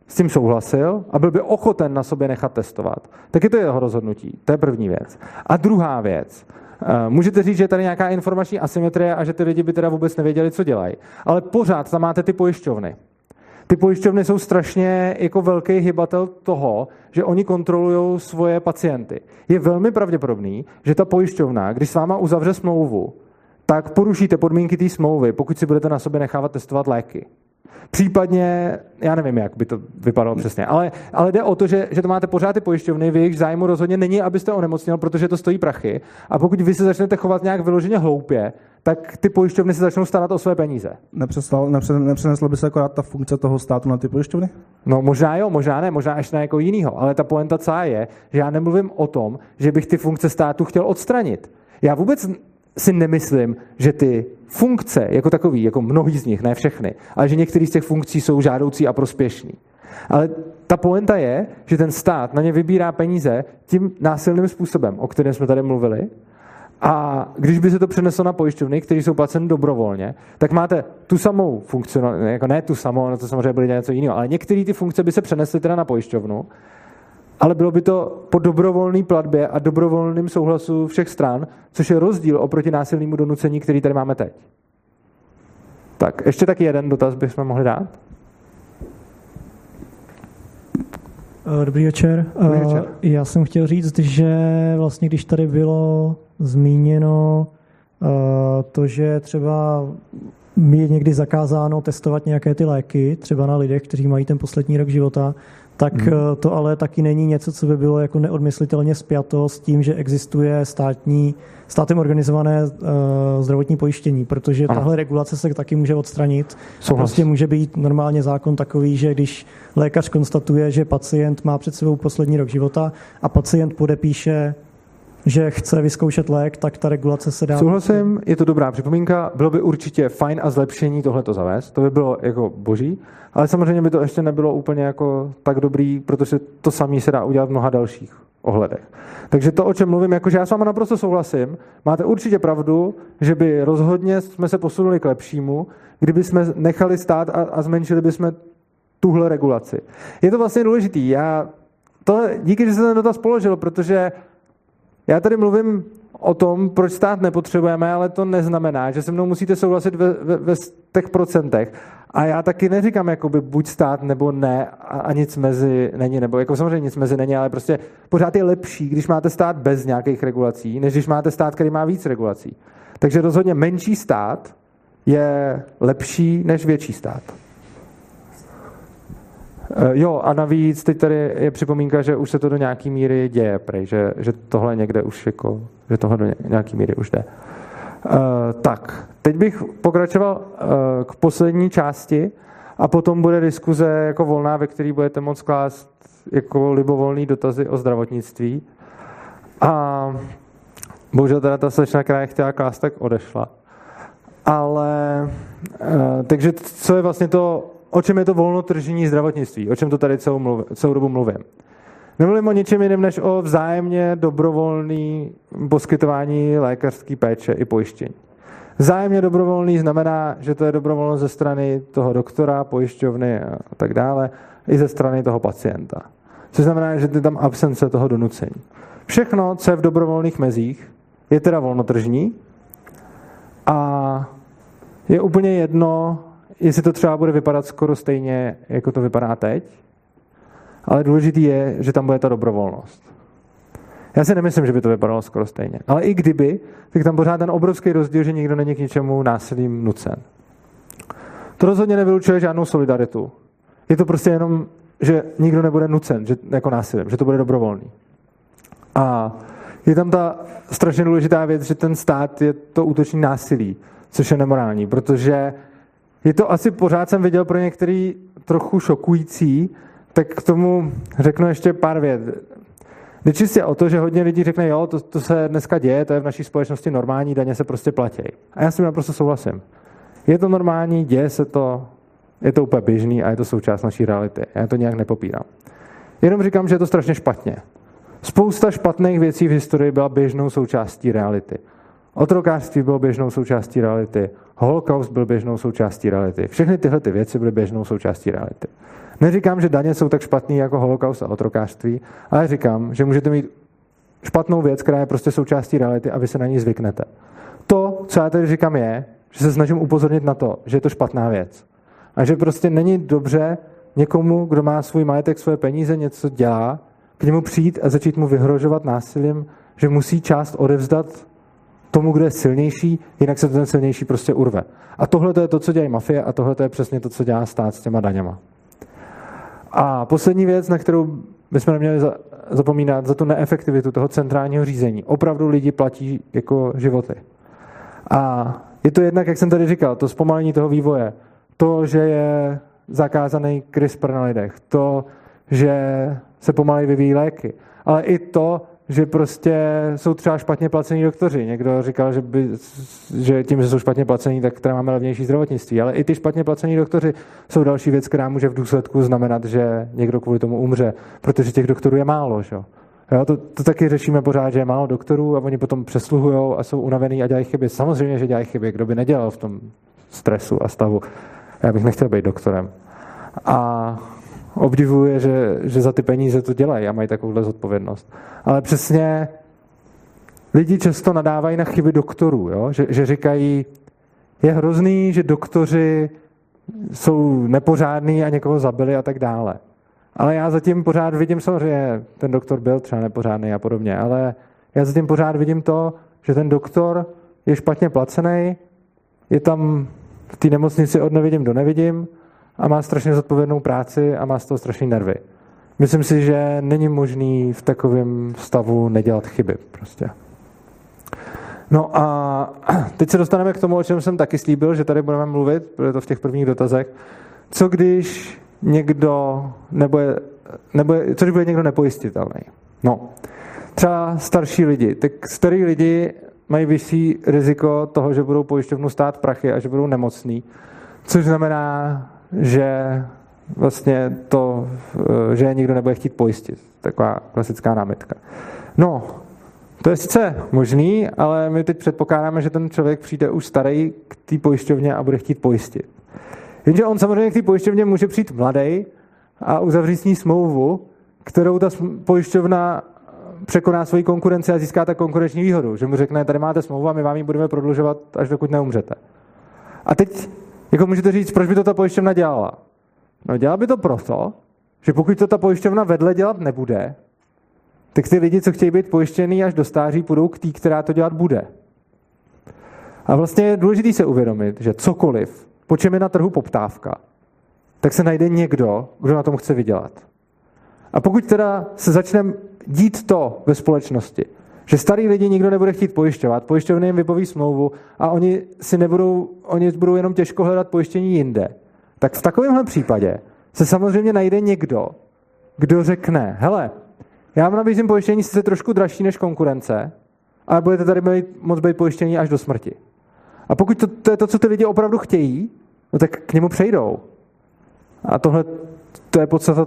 s tím souhlasil a byl by ochoten na sobě nechat testovat, tak je to jeho rozhodnutí. To je první věc. A druhá věc. Eh, můžete říct, že je tady nějaká informační asymetrie a že ty lidi by teda vůbec nevěděli, co dělají. Ale pořád tam máte ty pojišťovny. Ty pojišťovny jsou strašně jako velký hybatel toho, že oni kontrolují svoje pacienty. Je velmi pravděpodobný, že ta pojišťovna, když s váma uzavře smlouvu, tak porušíte podmínky té smlouvy, pokud si budete na sobě nechávat testovat léky. Případně, já nevím, jak by to vypadalo přesně, ale, ale jde o to, že, že to máte pořád ty pojišťovny, v jejich zájmu rozhodně není, abyste onemocněl, protože to stojí prachy. A pokud vy se začnete chovat nějak vyloženě hloupě, tak ty pojišťovny se začnou starat o své peníze. Nepřeneslo by se akorát ta funkce toho státu na ty pojišťovny? No možná jo, možná ne, možná ještě na jako jinýho, ale ta poenta celá je, že já nemluvím o tom, že bych ty funkce státu chtěl odstranit. Já vůbec si nemyslím, že ty funkce jako takový, jako mnohý z nich, ne všechny, ale že některé z těch funkcí jsou žádoucí a prospěšný. Ale ta poenta je, že ten stát na ně vybírá peníze tím násilným způsobem, o kterém jsme tady mluvili. A když by se to přeneslo na pojišťovny, které jsou placeny dobrovolně, tak máte tu samou funkci, jako ne tu samou, no to samozřejmě bude něco jiného, ale některé ty funkce by se přenesly teda na pojišťovnu ale bylo by to po dobrovolné platbě a dobrovolném souhlasu všech stran, což je rozdíl oproti násilnému donucení, který tady máme teď. Tak, ještě taky jeden dotaz bychom mohli dát. Eh, dobrý večer. Dobrý večer. Eh, já jsem chtěl říct, že vlastně když tady bylo zmíněno eh, to, že třeba je někdy zakázáno testovat nějaké ty léky, třeba na lidech, kteří mají ten poslední rok života, tak hmm. Eh, to ale taky není něco, co by bylo jako neodmyslitelně spjato s tím, že existuje státní, státem organizované uh, zdravotní pojištění, protože ano. tahle regulace se taky může odstranit. A prostě může být normálně zákon takový, že když lékař konstatuje, že pacient má před sebou poslední rok života a pacient podepíše že chce vyzkoušet lék, tak ta regulace se dá... Souhlasím, je to dobrá připomínka. Bylo by určitě fajn a zlepšení tohle to zavést. To by bylo jako boží, ale samozřejmě by to ještě nebylo úplně jako tak dobrý, protože to samé se dá udělat v mnoha dalších ohledech. Takže to, o čem mluvím, jakože já s vámi naprosto souhlasím, máte určitě pravdu, že by rozhodně jsme se posunuli k lepšímu, kdyby jsme nechali stát a, a zmenšili bychom tuhle regulaci. Je to vlastně důležitý. Já to, díky, že se ten dotaz položil, protože já tady mluvím o tom, proč stát nepotřebujeme, ale to neznamená, že se mnou musíte souhlasit ve, ve, ve těch procentech. A já taky neříkám, jakoby buď stát nebo ne a, a nic mezi není, nebo jako samozřejmě nic mezi není, ale prostě pořád je lepší, když máte stát bez nějakých regulací, než když máte stát, který má víc regulací. Takže rozhodně menší stát je lepší než větší stát. Eh, jo, a navíc teď tady je připomínka, že už se to do nějaký míry děje, prej, že, že tohle někde už jako, že tohle do nějaký míry už jde. Uh, tak, teď bych pokračoval uh, k poslední části a potom bude diskuze jako volná, ve které budete moct klást jako libovolný dotazy o zdravotnictví. A bohužel teda ta slečna, která je chtěla klást, tak odešla. Ale, uh, takže co je vlastně to o čem je to volnotržní zdravotnictví, o čem to tady celou, mluv, celou dobu mluvím. Nemluvím o ničem jiném, než o vzájemně dobrovolný poskytování lékařské péče i pojištění. Vzájemně dobrovolný znamená, že to je dobrovolnost ze strany toho doktora, pojišťovny a tak dále, i ze strany toho pacienta. Což znamená, že je tam absence toho donucení. Všechno, co je v dobrovolných mezích, je teda volnotržní a je úplně jedno, jestli to třeba bude vypadat skoro stejně, jako to vypadá teď, ale důležitý je, že tam bude ta dobrovolnost. Já si nemyslím, že by to vypadalo skoro stejně. Ale i kdyby, tak tam pořád ten obrovský rozdíl, že nikdo není k ničemu násilím nucen. To rozhodně nevylučuje žádnou solidaritu. Je to prostě jenom, že nikdo nebude nucen že, jako násilím, že to bude dobrovolný. A je tam ta strašně důležitá věc, že ten stát je to útoční násilí což je nemorální, protože je to asi pořád jsem viděl pro některý trochu šokující, tak k tomu řeknu ještě pár vět. Jde čistě o to, že hodně lidí řekne, jo, to, to se dneska děje, to je v naší společnosti normální, daně se prostě platí. A já s tím naprosto souhlasím. Je to normální, děje se to, je to úplně běžný a je to součást naší reality. Já to nějak nepopírám. Jenom říkám, že je to strašně špatně. Spousta špatných věcí v historii byla běžnou součástí reality. Otrokářství bylo běžnou součástí reality, holokaust byl běžnou součástí reality. Všechny tyhle ty věci byly běžnou součástí reality. Neříkám, že daně jsou tak špatný jako holokaust a otrokářství, ale říkám, že můžete mít špatnou věc, která je prostě součástí reality a vy se na ní zvyknete. To, co já tady říkám, je, že se snažím upozornit na to, že je to špatná věc. A že prostě není dobře někomu, kdo má svůj majetek, svoje peníze, něco dělá, k němu přijít a začít mu vyhrožovat násilím, že musí část odevzdat tomu, kdo je silnější, jinak se ten silnější prostě urve. A tohle to je to, co dělají mafie a tohle to je přesně to, co dělá stát s těma daněma. A poslední věc, na kterou bychom neměli zapomínat, za tu neefektivitu toho centrálního řízení. Opravdu lidi platí jako životy. A je to jednak, jak jsem tady říkal, to zpomalení toho vývoje. To, že je zakázaný CRISPR na lidech. To, že se pomalej vyvíjí léky. Ale i to, že prostě jsou třeba špatně placení doktoři. Někdo říkal, že, by, že tím, že jsou špatně placení, tak teda máme levnější zdravotnictví. Ale i ty špatně placení doktoři jsou další věc, která může v důsledku znamenat, že někdo kvůli tomu umře, protože těch doktorů je málo. Že? Jo, to, to taky řešíme pořád, že je málo doktorů a oni potom přesluhují a jsou unavený a dělají chyby. Samozřejmě, že dělají chyby. Kdo by nedělal v tom stresu a stavu? Já bych nechtěl být doktorem. A obdivuje, že, že za ty peníze to dělají a mají takovouhle zodpovědnost. Ale přesně lidi často nadávají na chyby doktorů, jo? Že, že říkají, je hrozný, že doktoři jsou nepořádní a někoho zabili a tak dále. Ale já zatím pořád vidím, samozřejmě ten doktor byl třeba nepořádný a podobně, ale já zatím pořád vidím to, že ten doktor je špatně placený, je tam v té nemocnici od nevidím do nevidím a má strašně zodpovědnou práci a má z toho strašný nervy. Myslím si, že není možný v takovém stavu nedělat chyby prostě. No a teď se dostaneme k tomu, o čem jsem taky slíbil, že tady budeme mluvit, bude to v těch prvních dotazech. Co když někdo nebude, nebude co když bude někdo nepojistitelný? No, třeba starší lidi. Tak starý lidi mají vyšší riziko toho, že budou pojišťovnu stát prachy a že budou nemocní, což znamená, že vlastně to, že je nikdo nebude chtít pojistit. Taková klasická námitka. No, to je sice možný, ale my teď předpokládáme, že ten člověk přijde už starý k té pojišťovně a bude chtít pojistit. Jenže on samozřejmě k té pojišťovně může přijít mladý a uzavřít s ní smlouvu, kterou ta pojišťovna překoná svoji konkurenci a získá tak konkurenční výhodu. Že mu řekne, tady máte smlouvu a my vám ji budeme prodlužovat, až dokud neumřete. A teď jako můžete říct, proč by to ta pojišťovna dělala? No dělala by to proto, že pokud to ta pojišťovna vedle dělat nebude, tak ty lidi, co chtějí být pojištěný až do stáří, půjdou k té, která to dělat bude. A vlastně je důležité se uvědomit, že cokoliv, po čem je na trhu poptávka, tak se najde někdo, kdo na tom chce vydělat. A pokud teda se začne dít to ve společnosti, že starý lidi nikdo nebude chtít pojišťovat, pojišťovny jim vypoví smlouvu a oni si nebudou, oni budou jenom těžko hledat pojištění jinde. Tak v takovémhle případě se samozřejmě najde někdo, kdo řekne, hele, já vám nabízím pojištění sice trošku dražší než konkurence, ale budete tady být, moc být pojištění až do smrti. A pokud to, to je to, co ty lidi opravdu chtějí, no tak k němu přejdou. A tohle to je podstata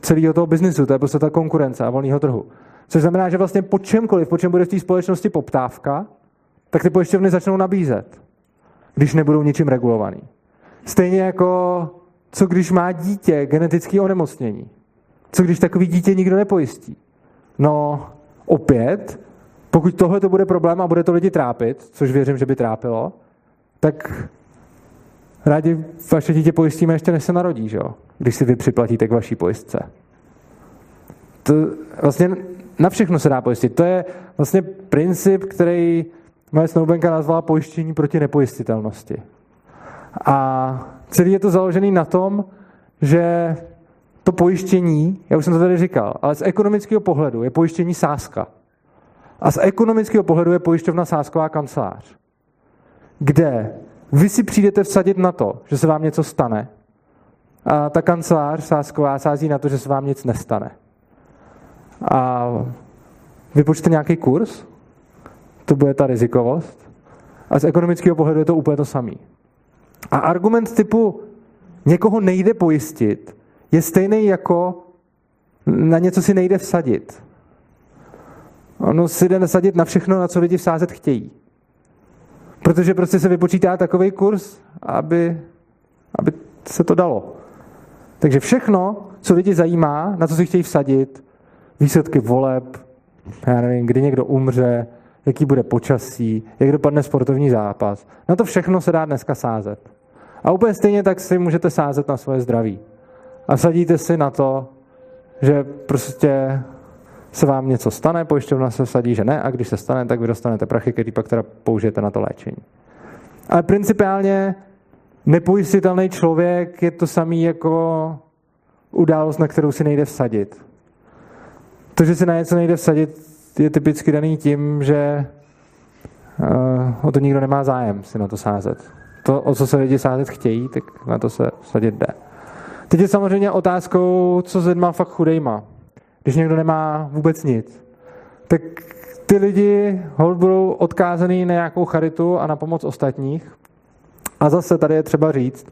celého toho biznisu, to je podstata konkurence a volného trhu. Což znamená, že vlastně po čemkoliv, po čem bude v té společnosti poptávka, tak ty pojišťovny začnou nabízet, když nebudou ničím regulovaný. Stejně jako, co když má dítě genetické onemocnění. Co když takový dítě nikdo nepojistí? No, opět, pokud tohle to bude problém a bude to lidi trápit, což věřím, že by trápilo, tak rádi vaše dítě pojistíme ještě než se narodí, že jo? když si vy připlatíte k vaší pojistce. To vlastně na všechno se dá pojistit. To je vlastně princip, který moje snoubenka nazvala pojištění proti nepojistitelnosti. A celý je to založený na tom, že to pojištění, já už jsem to tady říkal, ale z ekonomického pohledu je pojištění sázka. A z ekonomického pohledu je pojišťovna sázková kancelář. kde vy si přijdete vsadit na to, že se vám něco stane a ta kancelář sásková sází na to, že se vám nic nestane. A vypočte nějaký kurz, to bude ta rizikovost. A z ekonomického pohledu je to úplně to samý. A argument typu někoho nejde pojistit je stejný jako na něco si nejde vsadit. Ono si jde nasadit na všechno, na co lidi vsázet chtějí. Protože prostě se vypočítá takový kurz, aby, aby se to dalo. Takže všechno, co lidi zajímá, na co si chtějí vsadit, výsledky voleb, já nevím, kdy někdo umře, jaký bude počasí, jak dopadne sportovní zápas. Na to všechno se dá dneska sázet. A úplně stejně tak si můžete sázet na svoje zdraví. A sadíte si na to, že prostě se vám něco stane, pojišťovna se vsadí, že ne, a když se stane, tak vy dostanete prachy, který pak teda použijete na to léčení. Ale principiálně nepojistitelný člověk je to samý jako událost, na kterou si nejde vsadit. To, že si na něco nejde vsadit, je typicky daný tím, že uh, o to nikdo nemá zájem si na to sázet. To, o co se lidi sázet chtějí, tak na to se vsadit jde. Teď je samozřejmě otázkou, co s lidma fakt chudejma. Když někdo nemá vůbec nic, tak ty lidi hold budou odkázaný na nějakou charitu a na pomoc ostatních. A zase tady je třeba říct,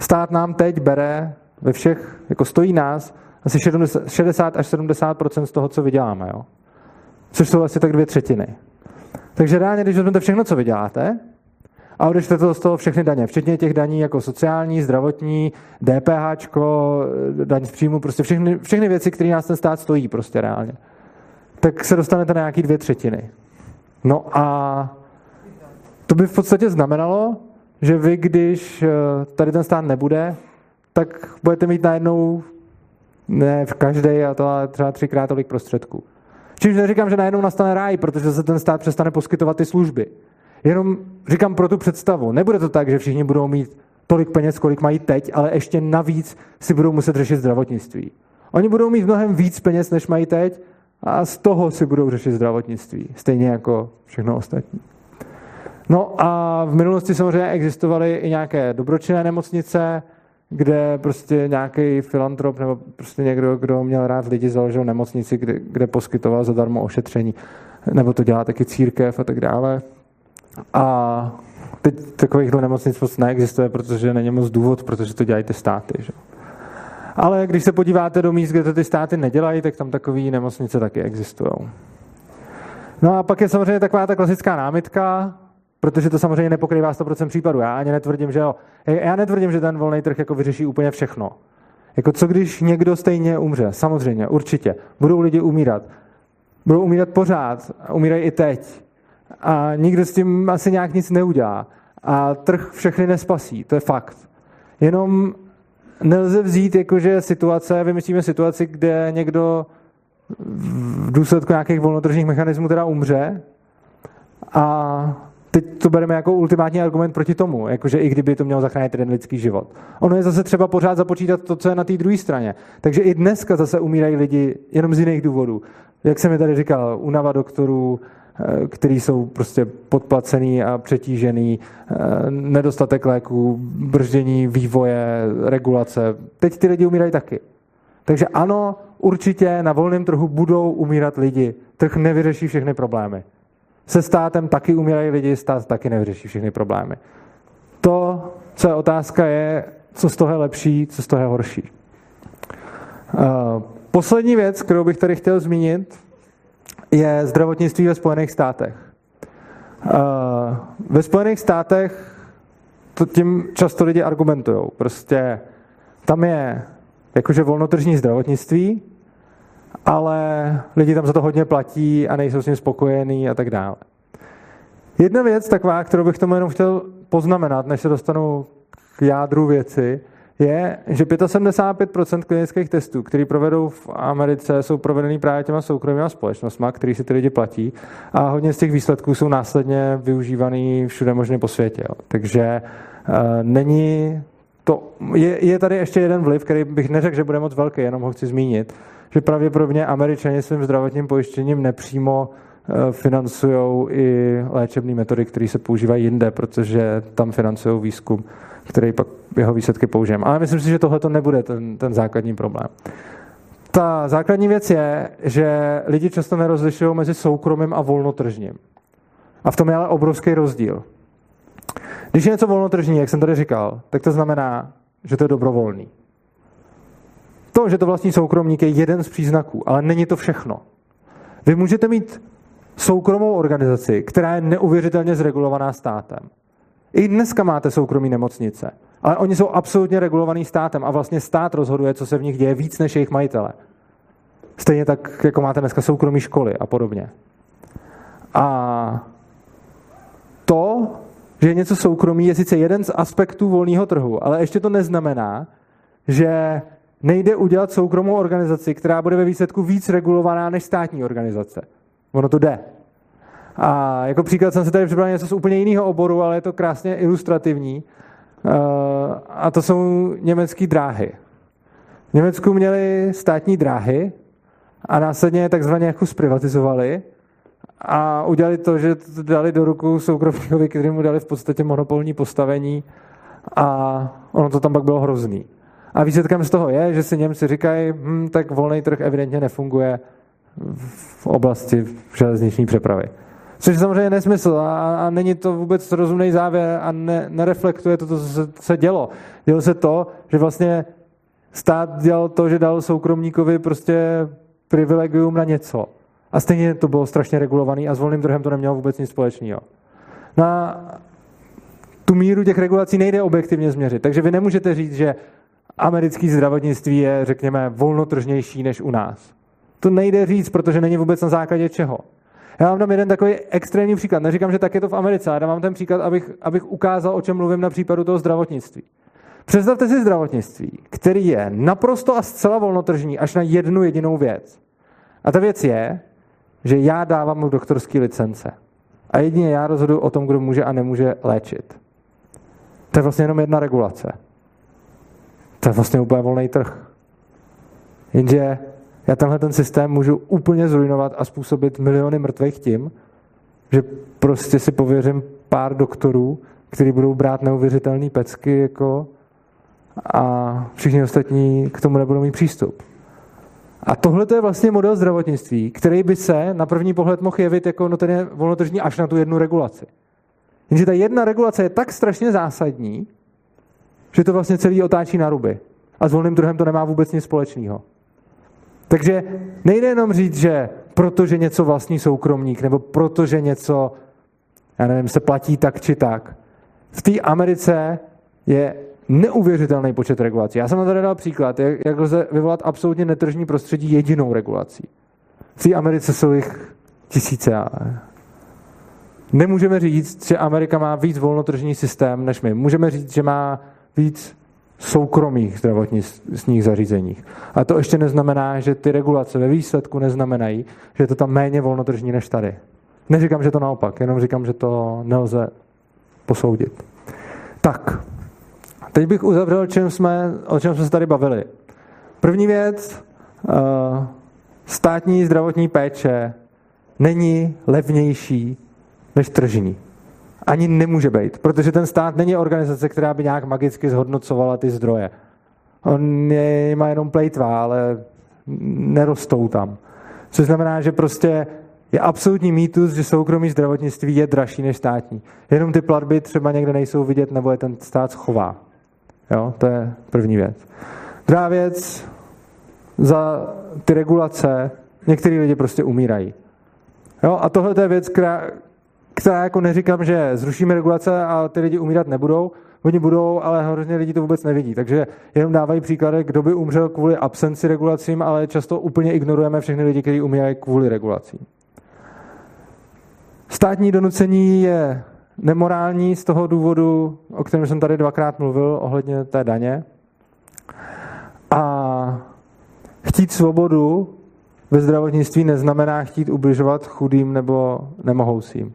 stát nám teď bere ve všech, jako stojí nás, asi 60 až 70% z toho, co vyděláme. Jo? Což jsou asi tak dvě třetiny. Takže reálně, když vezmete všechno, co vyděláte, a odečtete to z toho všechny daně, včetně těch daní jako sociální, zdravotní, DPH, daň z příjmu, prostě všechny, všechny věci, které nás ten stát stojí prostě reálně, tak se dostanete na nějaký dvě třetiny. No a to by v podstatě znamenalo, že vy, když eh, tady ten stát nebude, tak budete mít najednou ne v každé, a to ale třeba třikrát tolik prostředků. Čímž neříkám, že najednou nastane ráj, protože se ten stát přestane poskytovat ty služby. Jenom říkám pro tu představu. Nebude to tak, že všichni budou mít tolik peněz, kolik mají teď, ale ještě navíc si budou muset řešit zdravotnictví. Oni budou mít mnohem víc peněz, než mají teď, a z toho si budou řešit zdravotnictví. Stejně jako všechno ostatní. No a v minulosti samozřejmě existovaly i nějaké dobročinné nemocnice, kde prostě nějaký filantrop nebo prostě někdo, kdo měl rád lidi, založil nemocnici, kde, kde poskytoval zadarmo ošetření. Nebo to dělá taky církev a tak dále. A teď takovýchhle nemocnic moc neexistuje, protože není moc důvod, protože to dělají ty státy. Že? Ale když se podíváte do míst, kde to ty státy nedělají, tak tam takové nemocnice taky existují. No a pak je samozřejmě taková ta klasická námitka, protože to samozřejmě nepokrývá 100% případů. Já ani netvrdím, že jo. Já netvrdím, že ten volný trh jako vyřeší úplně všechno. Jako co když někdo stejně umře? Samozřejmě, určitě. Budou lidi umírat. Budou umírat pořád. Umírají i teď a nikdo s tím asi nějak nic neudělá. A trh všechny nespasí, to je fakt. Jenom nelze vzít jakože situace, vymyslíme situaci, kde někdo v důsledku nějakých volnotržních mechanismů teda umře a teď to bereme jako ultimátní argument proti tomu, jakože i kdyby to mělo zachránit jeden lidský život. Ono je zase třeba pořád započítat to, co je na té druhé straně. Takže i dneska zase umírají lidi jenom z jiných důvodů. Jak jsem mi tady říkal, unava doktorů, Eh, který jsou prostě podplacený a přetížený, eh, nedostatek léků, brždění vývoje, regulace. Teď ty lidi umírají taky. Takže ano, určitě na volném trhu budou umírat lidi. Trh nevyřeší všechny problémy. Se státem taky umírají lidi, stát taky nevyřeší všechny problémy. To, co je otázka, je, co z toho je lepší, co z toho je horší. Eh, poslední věc, kterou bych tady chtěl zmínit, je zdravotnictví ve Spojených státech. Eh, ve Spojených státech to tím často lidi argumentují. Prostě tam je jakože volnotržní zdravotnictví, ale lidi tam za to hodně platí a nejsou s ním spokojení a tak dále. Jedna věc taková, kterou bych tomu jenom chtěl poznamenat, než se dostanu k jádru věci, je, že 75% klinických testů, které provedou v Americe, jsou provedeny právě těma soukromými společnostmi, které si ty lidi platí a hodně z těch výsledků jsou následně využívaný všude možně po světě. Jo. Takže uh, není to, je, je tady ještě jeden vliv, který bych neřekl, že bude moc velký, jenom ho chci zmínit, že pravděpodobně američani svým zdravotním pojištěním nepřímo financují i léčebné metody, které se používají jinde, protože tam financují výzkum, který pak jeho výsledky použijeme. Ale myslím si, že tohle to nebude ten, ten základní problém. Ta základní věc je, že lidi často nerozlišují mezi soukromým a volnotržním. A v tom je ale obrovský rozdíl. Když je něco volnotržní, jak jsem tady říkal, tak to znamená, že to je dobrovolný. To, že to vlastní soukromník, je jeden z příznaků, ale není to všechno. Vy můžete mít soukromou organizaci, která je neuvěřitelně zregulovaná státem. I dneska máte soukromí nemocnice, ale oni jsou absolutně regulovaný státem a vlastně stát rozhoduje, co se v nich děje víc než jejich majitele. Stejně tak, jako máte dneska soukromí školy a podobně. A to, že něco soukromí, je sice jeden z aspektů volného trhu, ale ještě to neznamená, že nejde udělat soukromou organizaci, která bude ve výsledku víc regulovaná než státní organizace. Ono to jde. A jako příklad jsem se tady připravil něco z úplně jiného oboru, ale je to krásně ilustrativní. Eh, a to jsou německé dráhy. V Německu měli státní dráhy a následně je takzvaně jako zprivatizovali a udělali to, že to dali do ruku soukromníkovi, který mu dali v podstatě monopolní postavení a ono to tam pak bylo hrozný. A výsledkem z toho je, že si Němci říkají, hm, tak volný trh evidentně nefunguje v oblasti železniční přepravy. Což je samozřejmě nesmysl a, a není to vůbec rozumný závěr a ne, nereflektuje to, co se, se dělo. Dělo se to, že vlastně stát dělal to, že dal soukromníkovi prostě privilegium na něco. A stejně to bylo strašně regulovaný a s volným trhem to nemělo vůbec nic společného. Na tu míru těch regulací nejde objektivně změřit. Takže vy nemůžete říct, že americké zdravotnictví je, řekněme, volnotržnější než u nás. To nejde říct, protože není vůbec na základě čeho. Já vám dám jeden takový extrémní příklad. Neříkám, že tak je to v Americe, ale dám ten příklad, abych, abych ukázal, o čem mluvím na případu toho zdravotnictví. Představte si zdravotnictví, který je naprosto a zcela volnotržní až na jednu jedinou věc. A ta věc je, že já dávám doktorské licence. A jedině já rozhoduji o tom, kdo může a nemůže léčit. To je vlastně jenom jedna regulace. To je vlastně úplně volný trh. Jenže já tenhle ten systém můžu úplně zrujnovat a způsobit miliony mrtvých tím, že prostě si pověřím pár doktorů, kteří budou brát neuvěřitelné pecky jako a všichni ostatní k tomu nebudou mít přístup. A tohle je vlastně model zdravotnictví, který by se na první pohled mohl jevit jako no ten je volnotržní až na tu jednu regulaci. Jenže ta jedna regulace je tak strašně zásadní, že to vlastně celý otáčí na ruby. A s volným trhem to nemá vůbec nic společného. Takže nejde jenom říct, že protože něco vlastní soukromník, nebo protože něco, já nevím, se platí tak či tak. V té Americe je neuvěřitelný počet regulací. Já jsem tady dal příklad, jak, jak lze vyvolat absolutně netržní prostředí jedinou regulací. V té Americe jsou jich tisíce. Nemůžeme říct, že Amerika má víc volnotržní systém než my. Můžeme říct, že má víc soukromých zdravotních zařízeních. A to ještě neznamená, že ty regulace ve výsledku neznamenají, že je to tam méně volnotržní než tady. Neříkám, že to naopak, jenom říkám, že to nelze posoudit. Tak, teď bych uzavřel, čem jsme, o čem jsme se tady bavili. První věc, eh, státní zdravotní péče není levnější než tržní ani nemůže být, protože ten stát není organizace, která by nějak magicky zhodnocovala ty zdroje. On je, má jenom plejtvá, ale nerostou tam. Což znamená, že prostě je absolutní mýtus, že soukromý zdravotnictví je dražší než státní. Jenom ty platby třeba někde nejsou vidět, nebo je ten stát schová. Jo, to je první věc. Druhá věc, za ty regulace některý lidi prostě umírají. Jo, a tohle je věc, která, která jako neříkám, že zrušíme regulace a ty lidi umírat nebudou, oni budou, ale hrozně lidi to vůbec nevidí. Takže jenom dávají příklady, kdo by umřel kvůli absenci regulacím, ale často úplně ignorujeme všechny lidi, kteří umírají kvůli regulacím. Státní donucení je nemorální z toho důvodu, o kterém jsem tady dvakrát mluvil, ohledně té daně. A chtít svobodu ve zdravotnictví neznamená chtít ubližovat chudým nebo nemohoucím.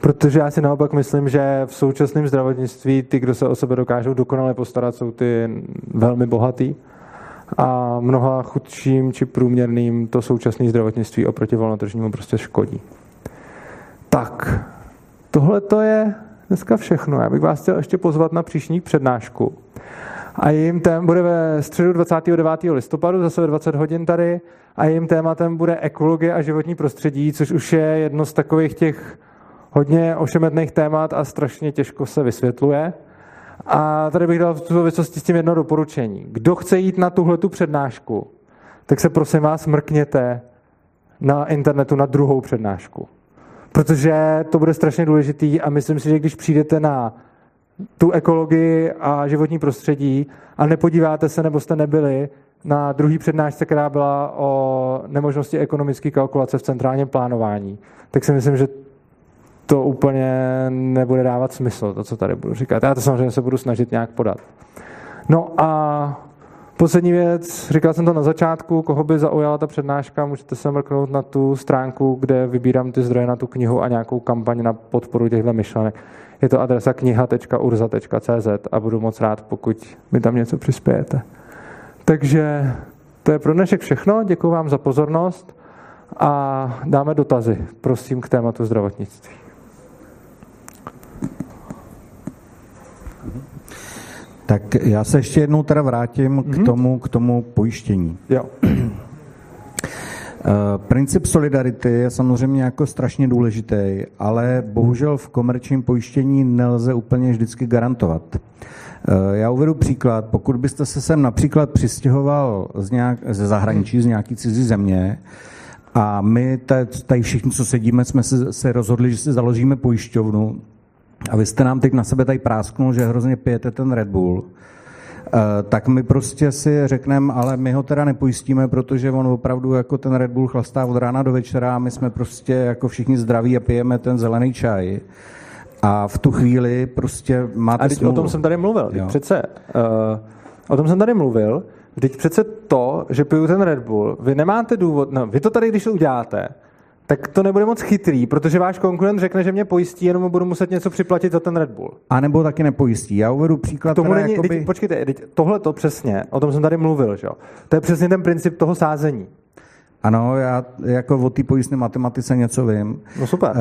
Protože já si naopak myslím, že v současném zdravotnictví ty, kdo se o sebe dokážou dokonale postarat, jsou ty velmi bohatý. a mnoha chudším či průměrným to současné zdravotnictví oproti volnotržnímu prostě škodí. Tak, tohle to je dneska všechno. Já bych vás chtěl ještě pozvat na příští přednášku. A jejím tématem bude ve středu 29. listopadu, zase ve 20 hodin tady, a jejím tématem bude ekologie a životní prostředí, což už je jedno z takových těch hodně ošemetných témat a strašně těžko se vysvětluje. A tady bych dal v souvislosti s tím jedno doporučení. Kdo chce jít na tuhle tu přednášku, tak se prosím vás mrkněte na internetu na druhou přednášku. Protože to bude strašně důležitý a myslím si, že když přijdete na tu ekologii a životní prostředí a nepodíváte se, nebo jste nebyli na druhý přednášce, která byla o nemožnosti ekonomické kalkulace v centrálním plánování, tak si myslím, že to úplně nebude dávat smysl, to, co tady budu říkat. Já to samozřejmě se budu snažit nějak podat. No a poslední věc, říkal jsem to na začátku, koho by zaujala ta přednáška, můžete se mrknout na tu stránku, kde vybírám ty zdroje na tu knihu a nějakou kampaň na podporu těchto myšlenek. Je to adresa kniha.urza.cz a budu moc rád, pokud mi tam něco přispějete. Takže to je pro dnešek všechno, děkuji vám za pozornost a dáme dotazy, prosím, k tématu zdravotnictví. Tak já se ještě jednou teda vrátím mm-hmm. k, tomu, k tomu pojištění. Jo. Eh, princip solidarity je samozřejmě jako strašně důležitý, ale bohužel v komerčním pojištění nelze úplně vždycky garantovat. Eh, já uvedu příklad. Pokud byste se sem například přistěhoval z nějak, ze zahraničí, z nějaký cizí země, a my tady všichni, co sedíme, jsme se, se rozhodli, že si založíme pojišťovnu, a vy jste nám teď na sebe tady prásknul, že hrozně pijete ten Red Bull, eh, tak my prostě si řekneme, ale my ho teda nepojistíme, protože on opravdu jako ten Red Bull chlastá od rána do večera a my jsme prostě jako všichni zdraví a pijeme ten zelený čaj. A v tu chvíli prostě máte A teď smůlu. o tom jsem tady mluvil. Jo. Přece, uh, o tom jsem tady mluvil. Teď přece to, že piju ten Red Bull, vy nemáte důvod, no, vy to tady, když to uděláte, tak to nebude moc chytrý, protože váš konkurent řekne, že mě pojistí, jenom budu muset něco připlatit za ten Red Bull. A nebo taky nepojistí. Já uvedu příklad. Tomu není, jakoby... teď, počkejte, teď, tohle to přesně, o tom jsem tady mluvil, že? to je přesně ten princip toho sázení. Ano, já jako o té pojistné matematice něco vím. No super. Uh,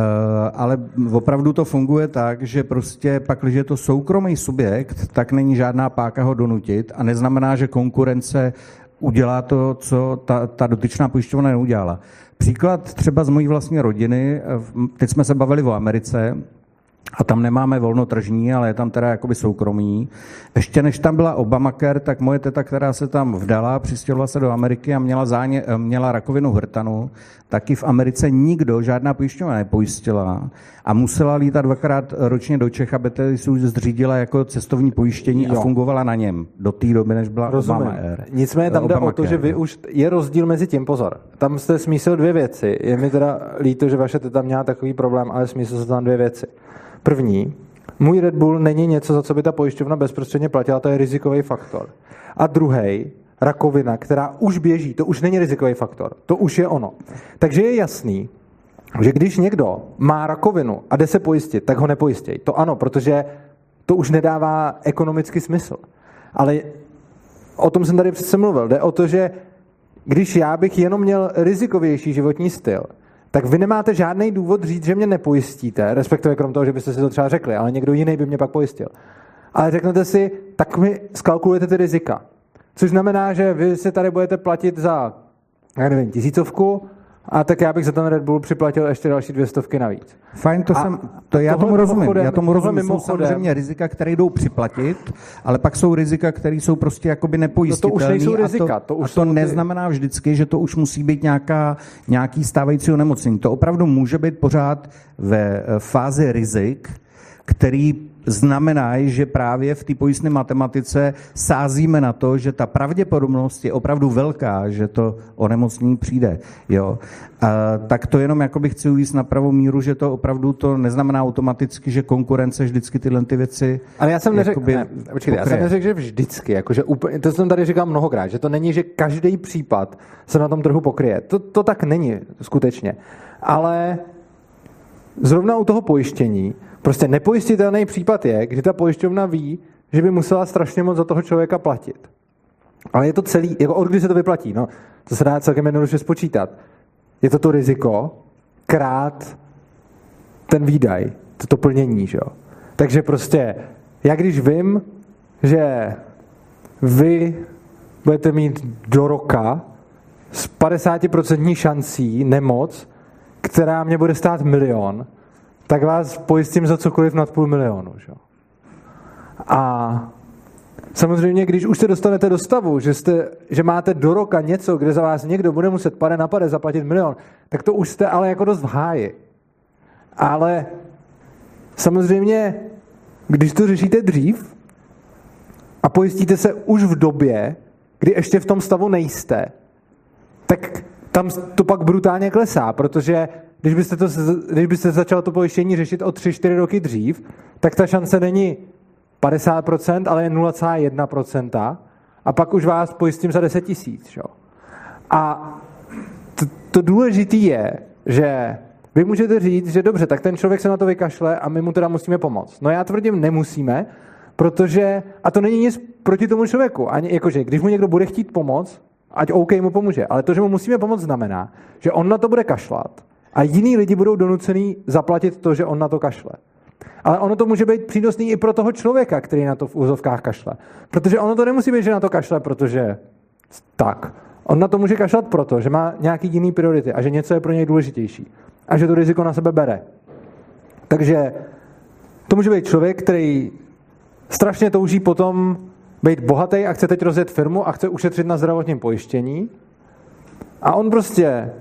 ale opravdu to funguje tak, že prostě pak, když je to soukromý subjekt, tak není žádná páka ho donutit a neznamená, že konkurence udělá to, co ta, ta dotyčná pojišťovna neudělala. Příklad třeba z mojí vlastní rodiny, teď jsme se bavili o Americe, a tam nemáme volnotržní, ale je tam teda jakoby soukromí. Ještě než tam byla Obamacare, tak moje teta, která se tam vdala, přistěhovala se do Ameriky a měla, záně, měla rakovinu hrtanu, taky v Americe nikdo, žádná pojišťovna nepojistila a musela lítat dvakrát ročně do Čech, aby tedy si už zřídila jako cestovní pojištění jo. a fungovala na něm do té doby, než byla Rozumím. Obama Air. Nicméně tam jde o to, že vy už, je rozdíl mezi tím, pozor, tam jste smísil dvě věci. Je mi teda líto, že vaše teta měla takový problém, ale smísil se tam dvě věci. První, můj Red Bull není něco, za co by ta pojišťovna bezprostředně platila, to je rizikový faktor. A druhý, rakovina, která už běží, to už není rizikový faktor, to už je ono. Takže je jasný, že když někdo má rakovinu a jde se pojistit, tak ho nepojistěj. To ano, protože to už nedává ekonomický smysl. Ale o tom jsem tady přece mluvil. Jde o to, že když já bych jenom měl rizikovější životní styl, tak vy nemáte žádný důvod říct, že mě nepojistíte, respektive krom toho, že byste si to třeba řekli, ale někdo jiný by mě pak pojistil. Ale řeknete si, tak mi skalkulujete ty rizika. Což znamená, že vy si tady budete platit za, já nevím, tisícovku, a tak já bych za ten Red Bull připlatil ještě další dvě stovky navíc. Fajn, to a jsem, to já tomu rozumím. Já tomu rozumím. Jsou samozřejmě rizika, které jdou připlatit, ale pak jsou rizika, které jsou prostě jakoby nepojistitelné. No to už nejsou rizika. A to, to, už a to neznamená vždycky, že to už musí být nějaká, nějaký stávající onemocnění. To opravdu může být pořád ve fázi rizik, který znamenají, že právě v té pojistné matematice sázíme na to, že ta pravděpodobnost je opravdu velká, že to onemocnění přijde. Jo. A, tak to jenom jako bych chci uvíct na pravou míru, že to opravdu to neznamená automaticky, že konkurence vždycky tyhle ty věci Ale já jsem neřekl, ne, počkejte, já jsem neřekl, že vždycky, jakože úplně, to jsem tady říkal mnohokrát, že to není, že každý případ se na tom trhu pokryje. To, to tak není skutečně. Ale zrovna u toho pojištění Prostě nepojistitelný případ je, kdy ta pojišťovna ví, že by musela strašně moc za toho člověka platit. Ale je to celý, jako od kdy se to vyplatí, no, to se dá celkem jednoduše spočítat. Je to to riziko krát ten výdaj, to, to plnění, že jo. Takže prostě, já když vím, že vy budete mít do roka s 50% šancí nemoc, která mě bude stát milion, tak vás pojistím za cokoliv nad půl milionu. Že? A samozřejmě, když už se dostanete do stavu, že, jste, že máte do roka něco, kde za vás někdo bude muset pade na pade zaplatit milion, tak to už jste ale jako dost v háji. Ale samozřejmě, když to řešíte dřív a pojistíte se už v době, kdy ještě v tom stavu nejste, tak tam to pak brutálně klesá, protože když byste, to, když byste začal to pojištění řešit o 3-4 roky dřív, tak ta šance není 50%, ale je 0,1%. A pak už vás pojistím za 10 tisíc. A to, to důležité je, že vy můžete říct, že dobře, tak ten člověk se na to vykašle a my mu teda musíme pomoct. No já tvrdím, nemusíme, protože, a to není nic proti tomu člověku, ani jakože, když mu někdo bude chtít pomoct, ať OK mu pomůže, ale to, že mu musíme pomoct, znamená, že on na to bude kašlat a jiní lidi budou donucený zaplatit to, že on na to kašle. Ale ono to může být přínosný i pro toho člověka, který na to v úzovkách kašle. Protože ono to nemusí být, že na to kašle, protože tak. On na to může kašlat proto, že má nějaký jiný priority a že něco je pro něj důležitější. A že to riziko na sebe bere. Takže to může být člověk, který strašně touží potom být bohatý a chce teď rozjet firmu a chce ušetřit na zdravotním pojištění. A on prostě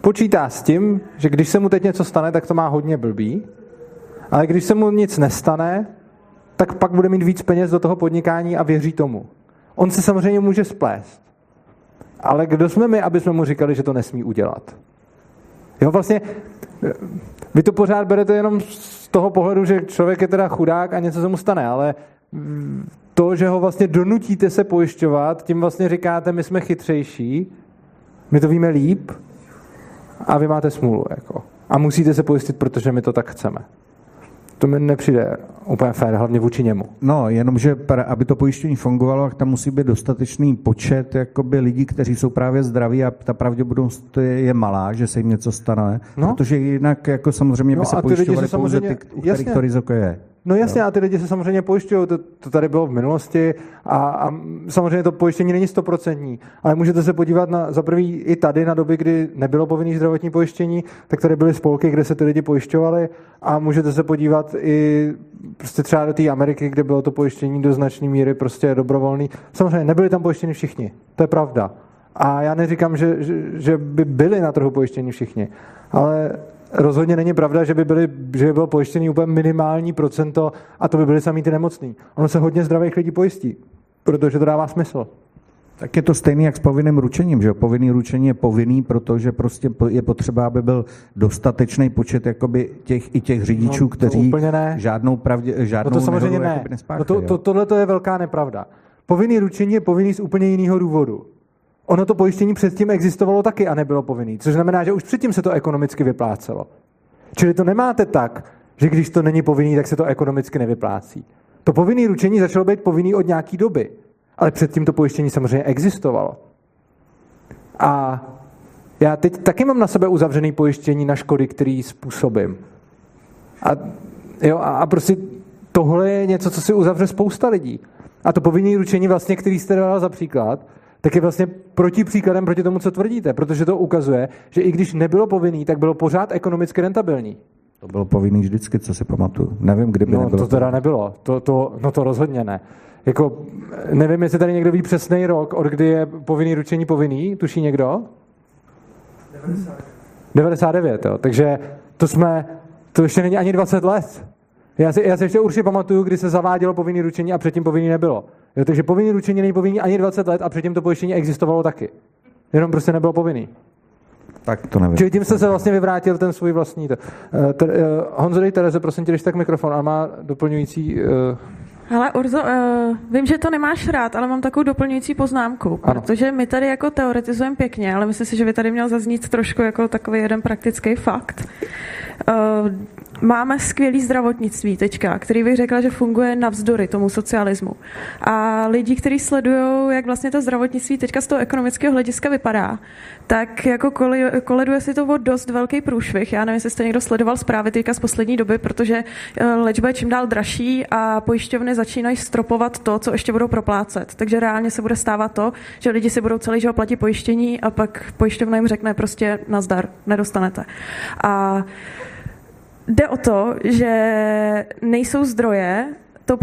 počítá s tím, že když se mu teď něco stane, tak to má hodně blbý, ale když se mu nic nestane, tak pak bude mít víc peněz do toho podnikání a věří tomu. On se samozřejmě může splést. Ale kdo jsme my, aby jsme mu říkali, že to nesmí udělat? Jo, vlastně, vy to pořád berete jenom z toho pohledu, že člověk je teda chudák a něco se mu stane, ale to, že ho vlastně donutíte se pojišťovat, tím vlastně říkáte, my jsme chytřejší, my to víme líp a vy máte smůlu. Jako. A musíte se pojistit, protože my to tak chceme. To mi nepřijde úplně fér, hlavně vůči němu. No, jenomže aby to pojištění fungovalo, tak tam musí být dostatečný počet jakoby, lidí, kteří jsou právě zdraví a ta pravděpodobnost je malá, že se jim něco stane, no? protože jinak jako samozřejmě no, by se pojišťovali pouze ty, u kterých to riziko je. No jasně, a ty lidi se samozřejmě pojišťují, to, to tady bylo v minulosti a, a samozřejmě to pojištění není stoprocentní, ale můžete se podívat na, za prvý i tady na doby, kdy nebylo povinné zdravotní pojištění, tak tady byly spolky, kde se ty lidi pojišťovali a můžete se podívat i prostě třeba do té Ameriky, kde bylo to pojištění do značné míry prostě dobrovolný. Samozřejmě nebyli tam pojištěni všichni, to je pravda. A já neříkám, že, že, že by byli na trhu pojištěni všichni, ale rozhodně není pravda, že by, byly, že by bylo pojištěný úplně minimální procento a to by byly samý ty nemocný. Ono se hodně zdravých lidí pojistí, protože to dává smysl. Tak je to stejný jak s povinným ručením, že Povinný ručení je povinný, protože prostě je potřeba, aby byl dostatečný počet jakoby těch i těch řidičů, no, kteří ne. žádnou, pravdě, žádnou no to samozřejmě ne. No to, to, tohle to je velká nepravda. Povinný ručení je povinný z úplně jiného důvodu ono to pojištění předtím existovalo taky a nebylo povinný, což znamená, že už předtím se to ekonomicky vyplácelo. Čili to nemáte tak, že když to není povinný, tak se to ekonomicky nevyplácí. To povinné ručení začalo být povinný od nějaké doby, ale předtím to pojištění samozřejmě existovalo. A já teď taky mám na sebe uzavřený pojištění na škody, který způsobím. A, jo, a prostě tohle je něco, co si uzavře spousta lidí. A to povinné ručení, vlastně, který jste dal za příklad, tak je vlastně protipříkladem proti tomu, co tvrdíte, protože to ukazuje, že i když nebylo povinný, tak bylo pořád ekonomicky rentabilní. To bylo povinný vždycky, co si pamatuju. Nevím, kdyby no, nebylo. to teda nebylo. To, to, no to rozhodně ne. Jako, nevím, jestli tady někdo ví přesný rok, od kdy je povinný ručení povinný. Tuší někdo? 99. 99, jo. Takže to jsme, to ještě není ani 20 let. Já si, já si ještě určitě pamatuju, kdy se zavádělo povinné ručení a předtím povinný nebylo. Jo, takže povinný ručení není povinný ani 20 let a předtím to pojištění existovalo taky. Jenom prostě nebylo povinný. Tak to nevím. Čili tím jste se vlastně vyvrátil ten svůj vlastní. Uh, uh, Honzo, dej Tereze, prosím tě, když tak mikrofon a má doplňující... Uh... Ale Urzo, uh, vím, že to nemáš rád, ale mám takovou doplňující poznámku, ano. protože my tady jako teoretizujeme pěkně, ale myslím si, že by tady měl zaznít trošku jako takový jeden praktický fakt. Uh, máme skvělý zdravotnictví teďka, který bych řekla, že funguje navzdory tomu socialismu. A lidi, kteří sledují, jak vlastně to zdravotnictví teďka z toho ekonomického hlediska vypadá, tak jako koleduje si to o dost velký průšvih. Já nevím, jestli jste někdo sledoval zprávy teďka z poslední doby, protože eh, léčba je čím dál dražší a pojišťovny začínají stropovat to, co ještě budou proplácet. Takže reálně se bude stávat to, že lidi si budou celý život platit pojištění a pak pojišťovna jim řekne prostě nazdar, nedostanete. A Jde o to, že nejsou zdroje, to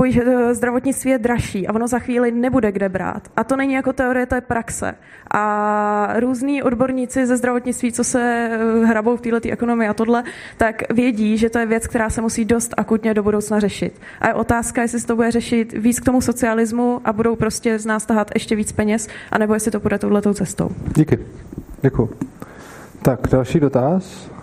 zdravotnictví je dražší a ono za chvíli nebude kde brát. A to není jako teorie, to je praxe. A různí odborníci ze zdravotnictví, co se eh, hrabou v této ekonomii a tohle, tak vědí, že to je věc, která se musí dost akutně do budoucna řešit. A je otázka, jestli se to bude řešit víc k tomu socialismu a budou prostě z nás tahat ještě víc peněz, anebo jestli to půjde touhletou cestou. Díky. Děkuji. Tak, další dotaz.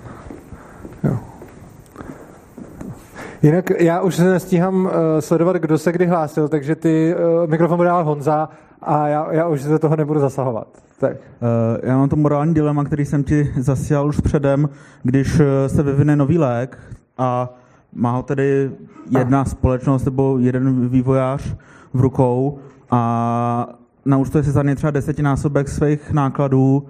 Jinak já už se nestíhám uh, sledovat, kdo se kdy hlásil, takže ty uh, mikrofon bude dál Honza a já, já už se do toho nebudu zasahovat. Tak. Uh, já mám to morální dilema, který jsem ti zasílal už předem, když se vyvine nový lék a má ho tedy jedna a. společnost nebo jeden vývojář v rukou a naúčtuje si za ně třeba desetinásobek svých nákladů,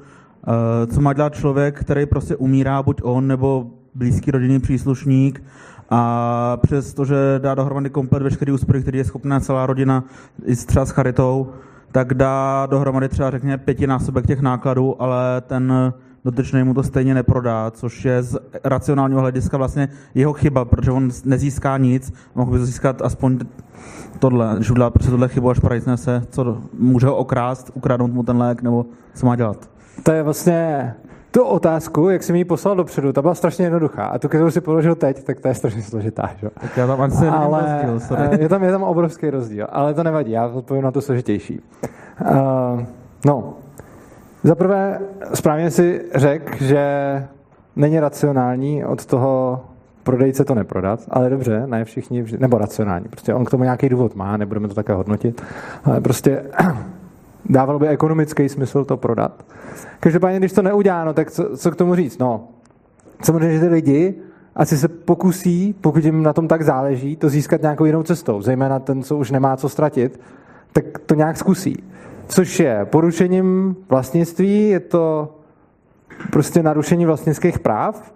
co má dělat člověk, který prostě umírá, buď on nebo blízký rodinný příslušník, a přes to, že dá dohromady komplet veškerý úspory, který je schopná celá rodina i třeba s charitou, tak dá dohromady třeba řekněme pětinásobek těch nákladů, ale ten dotyčný mu to stejně neprodá, což je z racionálního hlediska vlastně jeho chyba, protože on nezíská nic, mohl by získat aspoň tohle, když udělá prostě tohle chybu, až se, co může ho okrást, ukradnout mu ten lék, nebo co má dělat. To je vlastně tu otázku, jak jsi mi ji poslal dopředu, ta byla strašně jednoduchá. A tu, kterou si položil teď, tak ta je strašně složitá. Že? Tak já tam asi ale, rozdíl, sorry. Eh, je, tam, je tam obrovský rozdíl, ale to nevadí, já odpovím na to složitější. Uh, no, za prvé, správně si řekl, že není racionální od toho prodejce to neprodat, ale dobře, ne všichni, nebo racionální, prostě on k tomu nějaký důvod má, nebudeme to také hodnotit, ale prostě dávalo by ekonomický smysl to prodat. Každopádně, když to neudělá, no, tak co, co k tomu říct? No, samozřejmě, že ty lidi asi se pokusí, pokud jim na tom tak záleží, to získat nějakou jinou cestou, zejména ten, co už nemá co ztratit, tak to nějak zkusí. Což je porušením vlastnictví, je to prostě narušení vlastnických práv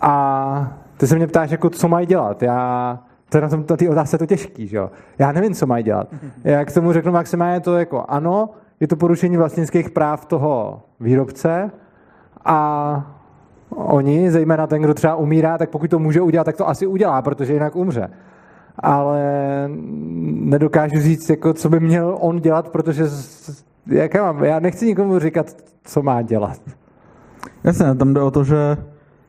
a ty se mě ptáš, jako, co mají dělat. Já to je na, tom, té otázce to těžký, že jo? Já nevím, co mají dělat. Já k tomu řeknu maximálně to jako ano, je to porušení vlastnických práv toho výrobce a oni, zejména ten, kdo třeba umírá, tak pokud to může udělat, tak to asi udělá, protože jinak umře. Ale nedokážu říct, jako, co by měl on dělat, protože jak já, mám, já nechci nikomu říkat, co má dělat. Jasně, tam jde o to, že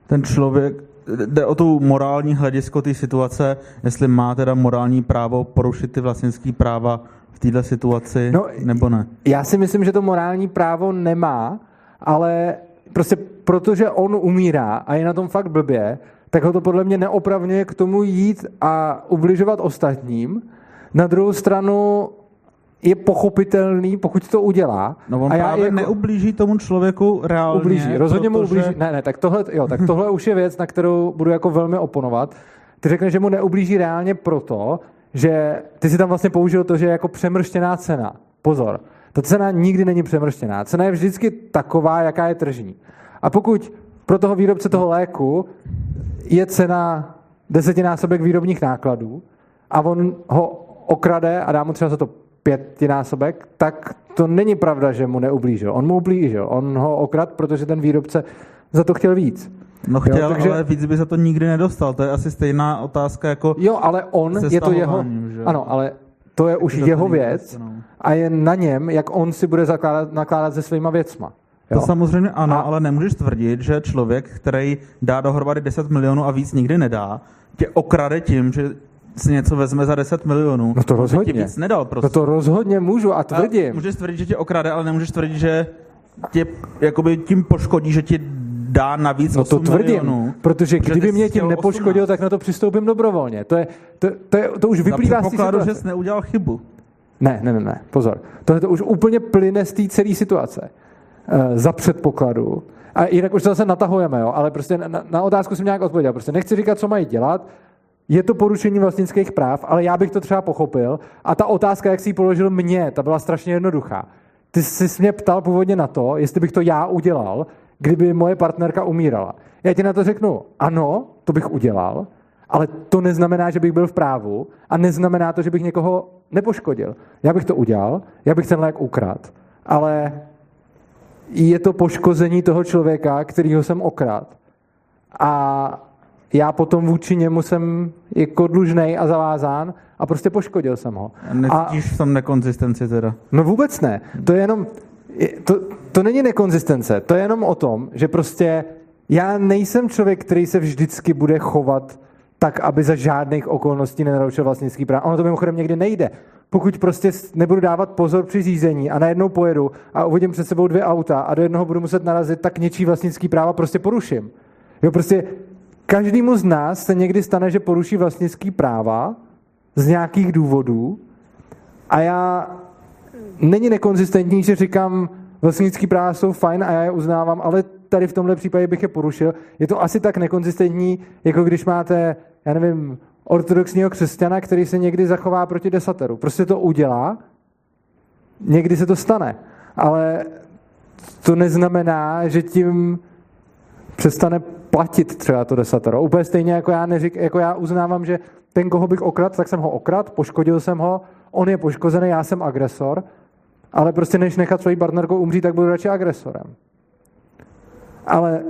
ten člověk, jde o tu morální hledisko té situace, jestli má teda morální právo porušit ty vlastnické práva v této situaci, no, nebo ne? Já si myslím, že to morální právo nemá, ale prostě protože on umírá a je na tom fakt blbě, tak ho to podle mě neopravňuje k tomu jít a ubližovat ostatním. Na druhou stranu je pochopitelný, pokud to udělá. No on a já právě jako... neublíží tomu člověku reálně. Ublíží, rozhodně protože... mu ublíží. Ne, ne, tak tohle, jo, tak tohle už je věc, na kterou budu jako velmi oponovat. Ty řekneš, že mu neublíží reálně proto, že ty si tam vlastně použil to, že je jako přemrštěná cena. Pozor, ta cena nikdy není přemrštěná. Cena je vždycky taková, jaká je tržní. A pokud pro toho výrobce toho léku je cena desetinásobek výrobních nákladů a on ho okrade a dá mu třeba za to pětinásobek, tak to není pravda, že mu neublížil. On mu ublížil. On ho okrad, protože ten výrobce za to chtěl víc. No chtěl, jo, takže... ale víc by se to nikdy nedostal. To je asi stejná otázka jako Jo, ale on, je to jeho... Že? Ano, ale to je už jeho věc no. a je na něm, jak on si bude zakládat, nakládat se svýma věcma. Jo? To samozřejmě ano, a... ale nemůžeš tvrdit, že člověk, který dá dohromady 10 milionů a víc nikdy nedá, tě okrade tím, že si něco vezme za 10 milionů. No to rozhodně. Ti víc nedal prostě. No to rozhodně můžu a tvrdím. A můžeš tvrdit, že tě okrade, ale nemůžeš tvrdit, že tě jakoby tím poškodí, že ti dá navíc No to tvrdím, milionů, protože kdyby mě tím nepoškodil, 18. tak na to přistoupím dobrovolně. To, je, to, to, je, to už vyplývá z té že jsi neudělal chybu. Ne, ne, ne, ne, pozor. Tohle to už úplně plyne z té celé situace. E, za předpokladu, A jinak už to zase natahujeme, jo? ale prostě na, na otázku jsem nějak odpověděl. Prostě nechci říkat, co mají dělat, je to porušení vlastnických práv, ale já bych to třeba pochopil. A ta otázka, jak si ji položil mě, ta byla strašně jednoduchá. Ty jsi mě ptal původně na to, jestli bych to já udělal, kdyby moje partnerka umírala. Já ti na to řeknu, ano, to bych udělal, ale to neznamená, že bych byl v právu a neznamená to, že bych někoho nepoškodil. Já bych to udělal, já bych ten lék ukrad, ale je to poškození toho člověka, kterýho jsem okrad. A já potom vůči němu jsem jako dlužnej a zavázán a prostě poškodil jsem ho. Necítíš v tom nekonzistenci teda? No vůbec ne. To je jenom, to, to není nekonzistence, to je jenom o tom, že prostě já nejsem člověk, který se vždycky bude chovat tak, aby za žádných okolností nenarušil vlastnický práv. Ono to mimochodem někdy nejde. Pokud prostě nebudu dávat pozor při řízení a najednou pojedu a uvidím před sebou dvě auta a do jednoho budu muset narazit, tak něčí vlastnický práva prostě poruším. Jo, prostě každému z nás se někdy stane, že poruší vlastnický práva z nějakých důvodů a já není nekonzistentní, že říkám, vlastnický práva jsou fajn a já je uznávám, ale tady v tomhle případě bych je porušil. Je to asi tak nekonzistentní, jako když máte, já nevím, ortodoxního křesťana, který se někdy zachová proti desateru. Prostě to udělá, někdy se to stane, ale to neznamená, že tím přestane platit třeba to desatero. Úplně stejně jako já, neřík, jako já uznávám, že ten, koho bych okrad, tak jsem ho okrad, poškodil jsem ho, on je poškozený, já jsem agresor, ale prostě než nechat svoji partnerku umřít, tak budu radši agresorem. Ale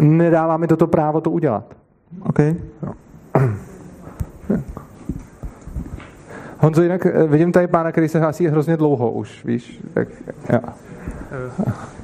nedává mi toto právo to udělat. OK. No. Honzo, jinak eh, vidím tady pána, který se hlásí hrozně dlouho už, víš? Tak, jo.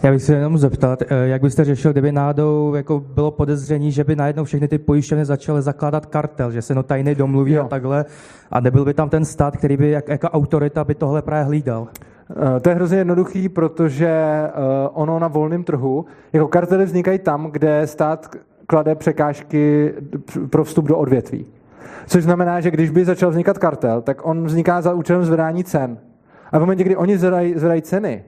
Já bych se jenom zeptat, eh, jak byste řešil, kdyby náhodou jako bylo podezření, že by najednou všechny ty pojišťovny začaly zakládat kartel, že se no tajně domluví jo. a takhle, a nebyl by tam ten stát, který by jak, jako autorita by tohle právě hlídal? Eh, to je hrozně jednoduchý, protože eh, ono na volném trhu, jako kartely vznikají tam, kde stát klade překážky pro vstup do odvětví. Což znamená, že když by začal vznikat kartel, tak on vzniká za účelem zvedání cen. A v momentě, kdy oni zvedají, zvedají ceny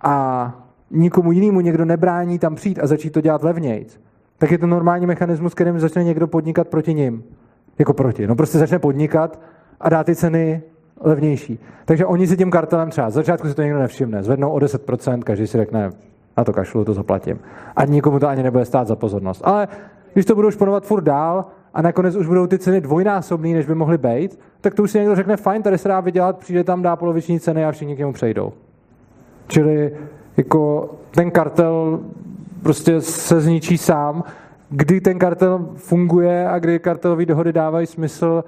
a nikomu jinému někdo nebrání tam přijít a začít to dělat levnějc, tak je to normální mechanismus, kterým začne někdo podnikat proti ním. Jako proti. No prostě začne podnikat a dá ty ceny levnější. Takže oni si tím kartelem třeba, začátku si to někdo nevšimne, zvednou o 10%, každý si řekne, na to kašlu, to zaplatím. A nikomu to ani nebude stát za pozornost. Ale když to budou šponovat furt dál a nakonec už budou ty ceny dvojnásobné, než by mohly být, tak to už si někdo řekne, fajn, tady se dá vydělat, přijde tam, dá poloviční ceny a všichni k němu přejdou. Čili jako ten kartel prostě se zničí sám. Kdy ten kartel funguje a kdy kartelové dohody dávají smysl,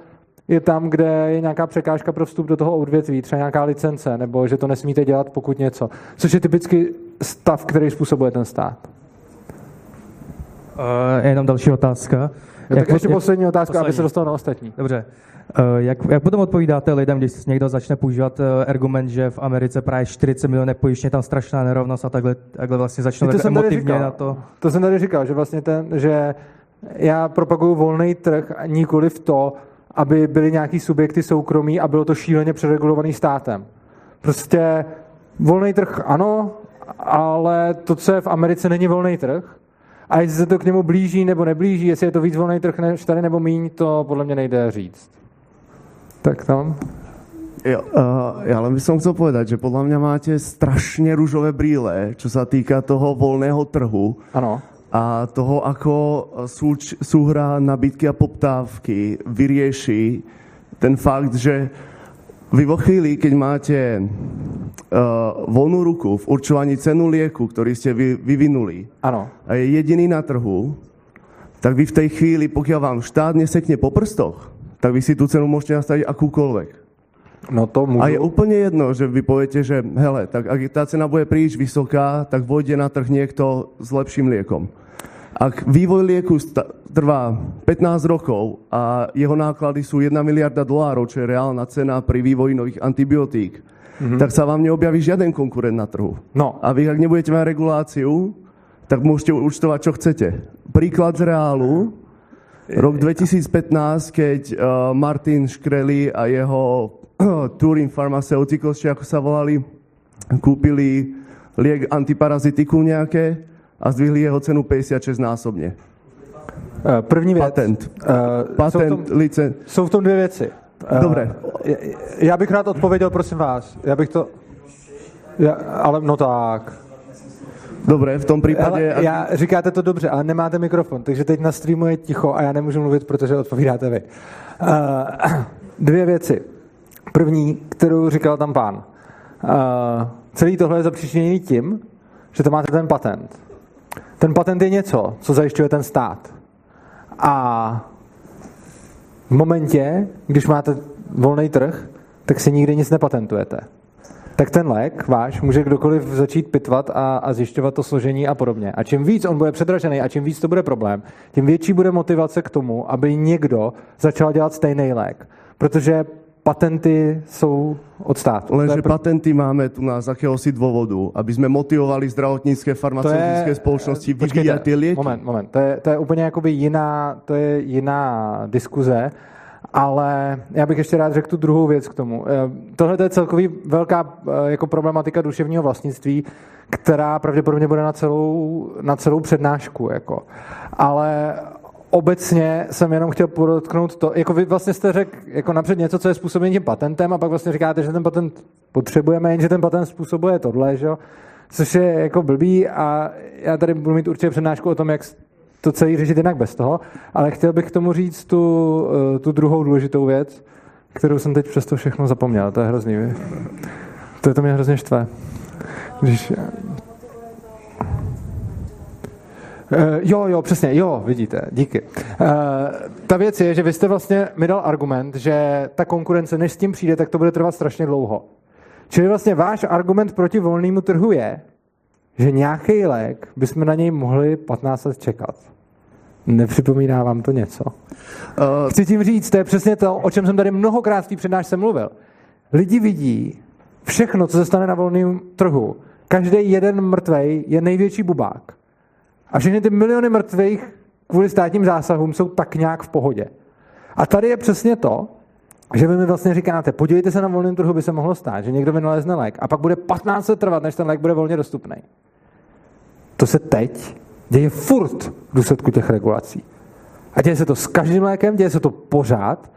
je tam, kde je nějaká překážka pro vstup do toho odvětví, třeba nějaká licence, nebo že to nesmíte dělat, pokud něco. Což je typicky stav, který způsobuje ten stát. Uh, jenom další otázka. Jak, tak ještě poslední otázka, poslední. aby se dostal na ostatní. Dobře. Uh, jak, jak potom odpovídáte lidem, když někdo začne používat uh, argument, že v Americe právě 40 milionů pojištěně tam strašná nerovnost a takhle, takhle vlastně začnou to emotivně na to? To jsem tady říkal, že vlastně ten, že já propaguju volný trh a nikoli v to, aby byly nějaký subjekty soukromí a bylo to šíleně přeregulovaný státem. Prostě volný trh ano, ale to, co je v Americe, není volný trh. A jestli se to k němu blíží nebo neblíží, jestli je to víc volný trh než tady nebo míň, to podle mě nejde říct. Tak tam. Jo, uh, ja len by som chcel povedať, že podľa mňa máte strašne rúžové brýle, čo sa týka toho voľného trhu. Ano. A toho, ako súč, súhra nabídky a poptávky vyrieši ten fakt, že vy vo chvíli, keď máte uh, voľnú ruku v určovaní cenu lieku, ktorý ste vy, vyvinuli ano. a je jediný na trhu, tak vy v tej chvíli, pokiaľ vám štát nesekne po prstoch, tak vy si tú cenu môžete nastaviť akúkoľvek. No to môžu... A je úplne jedno, že vy poviete, že hele, tak ak tá cena bude príliš vysoká, tak vojde na trh niekto s lepším liekom. Ak vývoj lieku trvá 15 rokov a jeho náklady sú 1 miliarda dolárov, čo je reálna cena pri vývoji nových antibiotík, mm-hmm. tak sa vám neobjaví žiaden konkurent na trhu. No. A vy, ak nebudete mať reguláciu, tak môžete účtovať, čo chcete. Príklad z reálu. Rok 2015, keď uh, Martin Škreli a jeho uh, Turin Pharmaceuticals, či ako sa volali, kúpili liek antiparazitiku nejaké, a zdvihli jeho cenu 56 násobně. Eh, první věc. Patent. Uh, Patent, jsou v tom. Jsou v tom dvě věci. Dobré. Uh, já bych rád odpověděl, prosím vás. Já bych to... Já, ale no tak. Dobré, v tom případě... Ale já, říkáte to dobře, ale nemáte mikrofon, takže teď na streamu je ticho a já nemůžu mluvit, protože odpovídáte vy. Uh, dvě věci. První, kterou říkal tam pán. Uh, celý tohle je zapříčiněný tím, že to máte ten patent. Ten patent je něco, co zajišťuje ten stát. A v momentě, když máte volný trh, tak si nikdy nic nepatentujete. Tak ten lék váš může kdokoliv začít pitvat a, a zjišťovat to složení a podobně. A čím víc on bude předražený a čím víc to bude problém, tím větší bude motivace k tomu, aby někdo začal dělat stejný lék. Protože patenty jsou od státu. Lenže pr- patenty máme tu na z akéhosi dôvodu, aby jsme motivovali zdravotnické farmaceutické je, společnosti vyvíjat ty lieky. Moment, moment. To je, to je úplně jakoby jiná, to je jiná diskuze, ale já bych ještě rád řekl tu druhou věc k tomu. Eh, tohle je celkový velká eh, jako problematika duševního vlastnictví, která pravděpodobně bude na celou, na celou přednášku. Jako. Ale obecně jsem jenom chtěl podotknout to, jako vy vlastně jste řekl jako napřed něco, co je způsobené tím patentem a pak vlastně říkáte, že ten patent potřebujeme, jenže ten patent způsobuje tohle, že což je jako blbý a já tady budu mít určitě přednášku o tom, jak to celý řešit jinak bez toho, ale chtěl bych k tomu říct tu, eh, tu druhou důležitou věc, kterou jsem teď přesto všechno zapomněl. To je hrozný. To je to mě hrozně štve. Když, Uh, jo, jo, přesně, jo, vidíte, díky. Uh, ta věc je, že vy jste vlastně mi dal argument, že ta konkurence, než s tím přijde, tak to bude trvat strašně dlouho. Čili vlastně váš argument proti volnému trhu je, že nějaký lék bychom na něj mohli 15 let čekat. Nepřipomíná vám to něco? Uh, Chci tím říct, to je přesně to, o čem jsem tady mnohokrát v té přednášce mluvil. Lidi vidí všechno, co se stane na volném trhu. Každý jeden mrtvej je největší bubák. A všechny ty miliony mrtvých kvůli státním zásahům jsou tak nějak v pohodě. A tady je přesně to, že vy mi vlastně říkáte, podívejte se na volném trhu, by se mohlo stát, že někdo vynalezne lék a pak bude 15 let trvat, než ten lék bude volně dostupný. To se teď děje furt v důsledku těch regulací. A děje se to s každým lékem, děje se to pořád.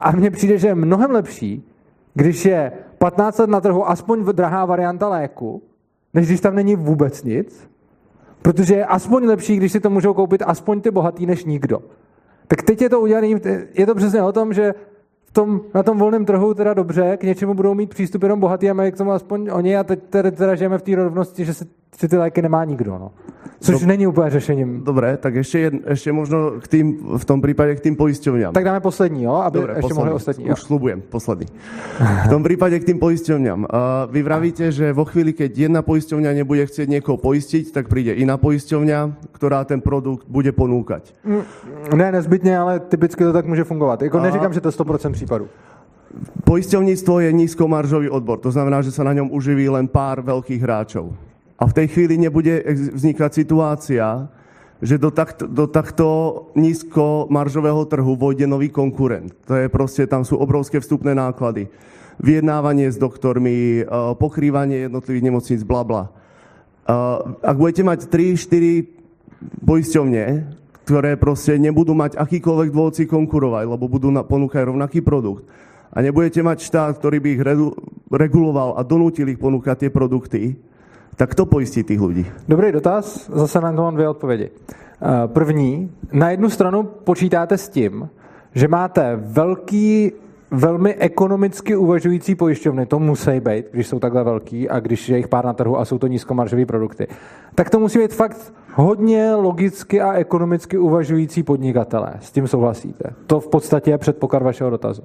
A mně přijde, že je mnohem lepší, když je 15 let na trhu aspoň drahá varianta léku, než když tam není vůbec nic. Protože je aspoň lepší, když si to můžou koupit aspoň ty bohatý než nikdo. Tak teď je to udělané, je to přesně o tom, že v tom, na tom volném trhu teda dobře, k něčemu budou mít přístup jenom bohatý a mají k tomu aspoň oni a teď teda, teda žijeme v té rovnosti, že, se, že ty léky nemá nikdo. No. Což Dob- není úplně řešením. Dobré, tak ještě, jed, ještě možno k tým, v tom případě k tým pojišťovňám. Tak dáme poslední, jo, aby Dobre, ještě poslední. mohli ostatní. Jo. Už slubujem, poslední. V tom případě k tým pojišťovňám. Uh, vy vravíte, že vo chvíli, keď jedna pojišťovňa nebude chcieť někoho pojistiť, tak přijde jiná pojišťovňa, která ten produkt bude ponúkať. Mm, ne, nezbytně, ale typicky to tak může fungovat. Jako neříkám, že to je 100% případů. Poisťovníctvo je nízkomaržový odbor, to znamená, že sa na ňom uživí len pár veľkých hráčov. A v tej chvíli nebude vznikať situácia, že do, takto, do takto nízkomaržového trhu vojde nový konkurent. To je prostě, tam sú obrovské vstupné náklady. Vyjednávanie s doktormi, eh, pokrývanie jednotlivých nemocnic, bla, bla. Eh, ak budete mať 3-4 poisťovne, ktoré prostě nebudú mať akýkoľvek si konkurovať, lebo budú ponúkať rovnaký produkt, a nebudete mať štát, ktorý by ich reguloval a donutil ich ponúkať tie produkty, tak to pojistí těch lidí. Dobrý dotaz, zase na to mám dvě odpovědi. Eh, první, na jednu stranu počítáte s tím, že máte velký, velmi ekonomicky uvažující pojišťovny, to musí být, když jsou takhle velký a když je jich pár na trhu a jsou to nízkomaržové produkty, tak to musí být fakt hodně logicky a ekonomicky uvažující podnikatelé. S tím souhlasíte. To v podstatě je předpoklad vašeho dotazu.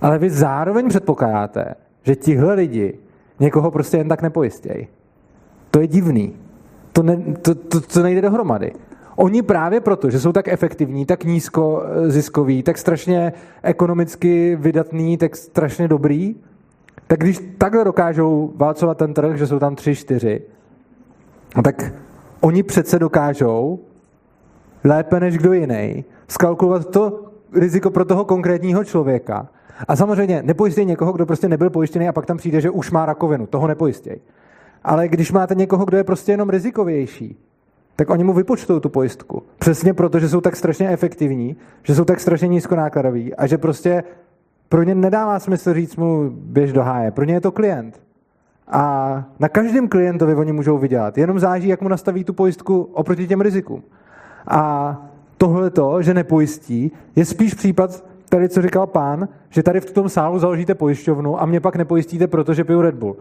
Ale vy zároveň předpokládáte, že tihle lidi někoho prostě jen tak nepojistějí. To je divný. To, ne, to, to, to nejde dohromady. Oni právě proto, že jsou tak efektivní, tak nízko eh, ziskoví, tak strašně ekonomicky vydatní, tak strašně dobrý, tak když takhle dokážou válcovat ten trh, že jsou tam tři, čtyři, tak oni přece dokážou lépe než kdo jiný skalkulovat to riziko pro toho konkrétního člověka. A samozřejmě nepojistí někoho, kdo prostě nebyl pojištěný a pak tam přijde, že už má rakovinu. Toho nepojistěj. Ale když máte někoho, kdo je prostě jenom rizikovější, tak oni mu vypočtou tu pojistku. Přesně proto, že jsou tak strašně efektivní, že jsou tak strašně nízkonákladoví a že prostě pro ně nedává smysl říct mu běž do háje. Pro ně je to klient. A na každém klientovi oni můžou vydělat. Jenom záží, jak mu nastaví tu pojistku oproti těm rizikům. A tohle to, že nepojistí, je spíš případ tady, co říkal pán, že tady v tom sálu založíte pojišťovnu a mě pak nepojistíte, protože piju Red Bull.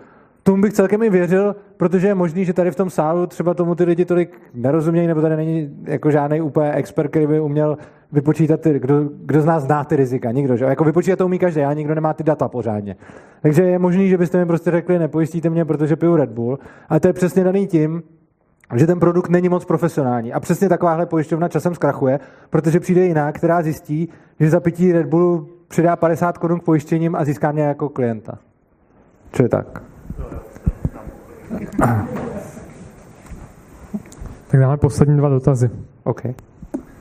Tomu bych celkem i věřil, protože je možný, že tady v tom sálu třeba tomu ty lidi tolik nerozumějí, nebo tady není jako žádný úplně expert, který by uměl vypočítat ty, kdo, kdo z nás zná ty rizika. Nikdo, že? Jako vypočítat to umí každý, a nikdo nemá ty data pořádně. Takže je možný, že byste mi prostě řekli, nepojistíte mě, protože piju Red Bull. A to je přesně daný tím, že ten produkt není moc profesionální. A přesně takováhle pojišťovna časem zkrachuje, protože přijde jiná, která zjistí, že za pití Red Bullu přidá 50 korun k pojištěním a získá mě jako klienta. je tak. Tak dáme poslední dva dotazy. OK.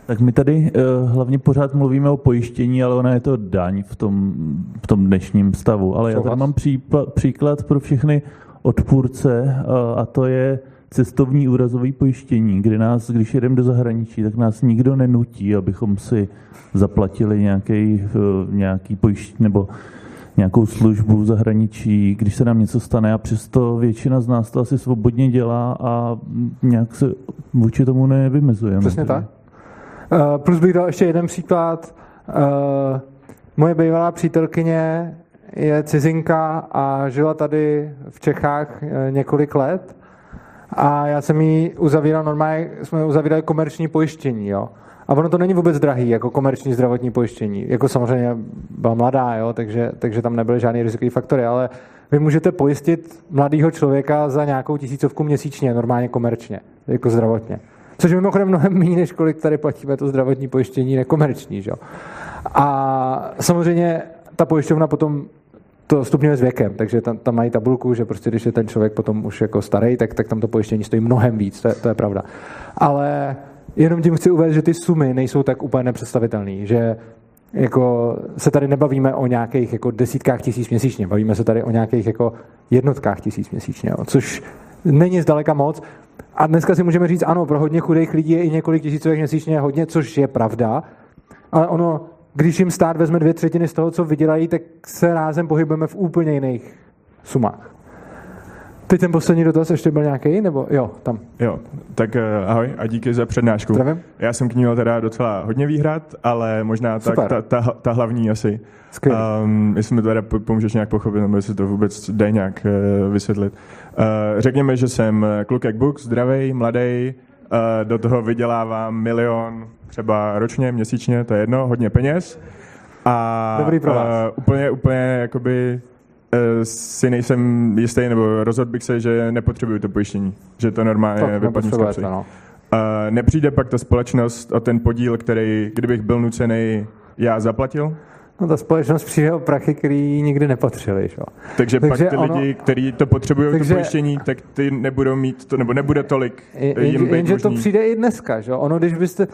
Tak my tady uh, hlavně pořád mluvíme o pojištění, ale ona je to daň v tom, v tom dnešním stavu. Ale já tady mám příklad, příklad pro všechny odpůrce uh, a to je cestovní úrazové pojištění, kdy nás, když jedeme do zahraničí, tak nás nikdo nenutí, abychom si zaplatili nějaký, uh, nějaký pojištění nebo nějakou službu v zahraničí, když se nám něco stane a přesto většina z nás to asi svobodně dělá a nějak se vůči tomu nevymezujeme. Přesně tak. Uh, plus bych dal ještě jeden příklad. Uh, moje bývalá přítelkyně je cizinka a žila tady v Čechách uh, několik let a já jsem jí uzavíral normálně, jsme uzavírali komerční pojištění, jo. A ono to není vůbec drahý, jako komerční zdravotní pojištění. Jako samozřejmě byla mladá, jo, takže, takže tam nebyly žádný rizikový faktory, ale vy můžete pojistit mladého člověka za nějakou tisícovku měsíčně, normálně komerčně, jako zdravotně. Což je mimochodem mnohem méně, než kolik tady platíme to zdravotní pojištění nekomerční. Že? A samozřejmě ta pojišťovna potom to stupňuje s věkem, takže tam, tam mají tabulku, že prostě když je ten člověk potom už jako starý, tak, tak tam to pojištění stojí mnohem víc, to je, to je pravda. Ale jenom tím chci uvést, že ty sumy nejsou tak úplně nepředstavitelné, že jako se tady nebavíme o nějakých jako desítkách tisíc měsíčně, bavíme se tady o nějakých jako jednotkách tisíc měsíčně, jo, což není zdaleka moc. A dneska si můžeme říct, ano, pro hodně chudých lidí je i několik tisícových měsíčně hodně, což je pravda, ale ono, když jim stát vezme dvě třetiny z toho, co vydělají, tak se rázem pohybujeme v úplně jiných sumách. Teď ten poslední dotaz ještě byl nějaký, nebo jo, tam. Jo, tak uh, ahoj a díky za přednášku. Zdravím. Já jsem k ní měl teda docela hodně výhrad, ale možná tak ta, ta, ta, hlavní asi. Um, jestli mi to teda pomůžeš nějak pochopit, nebo jestli to vůbec jde nějak uh, vysvětlit. Uh, řekněme, že jsem kluk jak Buk, zdravý, mladý, uh, do toho vydělávám milion třeba ročně, měsíčně, to je jedno, hodně peněz. A Dobrý pro vás. Uh, úplně, úplně jakoby Eh, si nejsem jistý, nebo rozhodl bych se, že nepotřebuju to pojištění, že to normálně vypadne z kapsy. No. Uh, nepřijde pak ta společnost o ten podíl, který, kdybych byl nucený, já zaplatil? No ta společnost přijde o prachy, který nikdy nepotřebuje. Že? Takže, takže pak ty ono, lidi, kteří to potřebují, takže, to pojištění, tak ty nebudou mít, to, nebo nebude tolik jim Jenže to přijde i dneska. Že? Ono, když byste,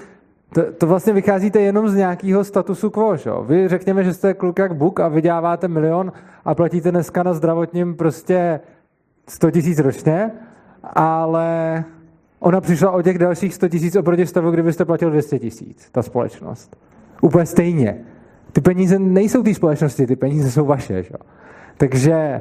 to, to vlastně vycházíte jenom z nějakého statusu quo. Že? Vy řekněme, že jste kluk jak Buk a vyděláváte milion a platíte dneska na zdravotním prostě 100 tisíc ročně, ale ona přišla o těch dalších 100 tisíc oproti stavu, kdybyste platil 200 tisíc, ta společnost. Úplně stejně. Ty peníze nejsou té společnosti, ty peníze jsou vaše. Že? Takže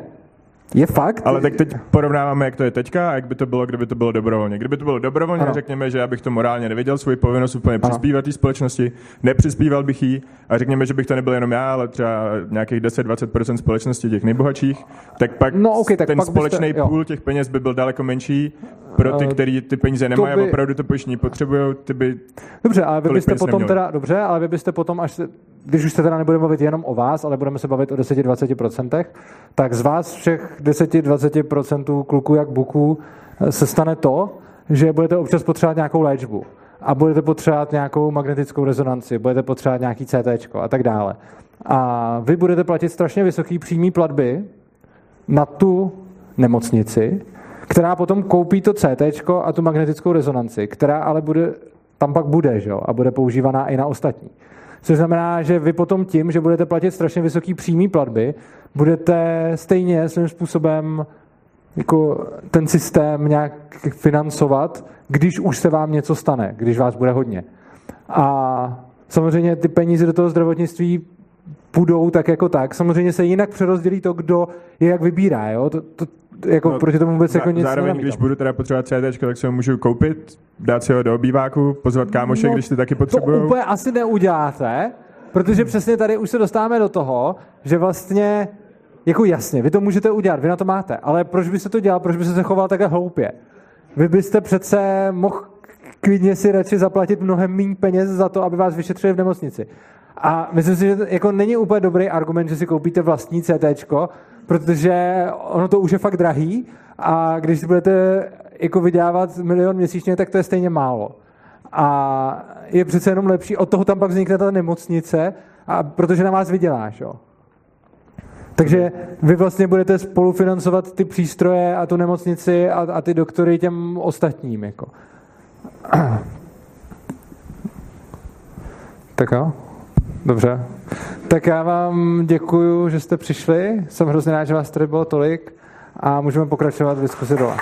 je fakt. Ale tak teď porovnáváme, jak to je teďka a jak by to bylo, kdyby to bylo dobrovolně. Kdyby to bylo dobrovolně, ano. řekněme, že já bych to morálně neviděl, svoji povinnost úplně ano. přispívat té společnosti, nepřispíval bych jí a řekněme, že bych to nebyl jenom já, ale třeba nějakých 10-20% společnosti těch nejbohatších, tak pak no, okay, tak ten pak společný byste, půl těch peněz by byl daleko menší pro ty, eh, kteří ty peníze nemají by... a opravdu to pojištění potřebují, ty by Dobře, ale vy byste potom neměli. teda, dobře, ale vy byste potom, až se, když už se teda nebudeme bavit jenom o vás, ale budeme se bavit o 10-20%, tak z vás všech 10-20% kluků jak buků eh, se stane to, že budete občas potřebovat nějakou léčbu a budete potřebovat nějakou magnetickou rezonanci, budete potřebovat nějaký CT a tak dále. A vy budete platit strašně vysoký přímý platby na tu nemocnici, která potom koupí to CT a tu magnetickou rezonanci, která ale bude, tam pak bude, že? a bude používaná i na ostatní. Což znamená, že vy potom tím, že budete platit strašně vysoký přímý platby, budete stejně svým způsobem jako ten systém nějak financovat, když už se vám něco stane, když vás bude hodně. A samozřejmě ty peníze do toho zdravotnictví půjdou tak jako tak. Samozřejmě se jinak přerozdělí to, kdo je jak vybírá. Jo? To, to, jako no, proti tomu vůbec za, jako nic Zároveň, nenamítám. když budu teda potřebovat CD, tak si ho můžu koupit, dát si ho do obýváku, pozvat kámoše, no, když ty taky potřebují. To úplně asi neuděláte, protože přesně tady už se dostáváme do toho, že vlastně jako jasně, vy to můžete udělat, vy na to máte, ale proč byste to dělal, proč byste se choval takhle hloupě? Vy byste přece mohl klidně si radši zaplatit mnohem méně peněz za to, aby vás vyšetřili v nemocnici. A myslím si, že to jako není úplně dobrý argument, že si koupíte vlastní CT, protože ono to už je fakt drahý a když si budete jako vydělávat milion měsíčně, tak to je stejně málo. A je přece jenom lepší, od toho tam pak vznikne ta nemocnice, a protože na vás vyděláš. Jo. Takže vy vlastně budete spolufinancovat ty přístroje a tu nemocnici a, a ty doktory těm ostatním. Jako. Tak jo, dobře. Tak já vám děkuju, že jste přišli. Jsem hrozně rád, že vás tady bylo tolik a můžeme pokračovat v diskusi dole.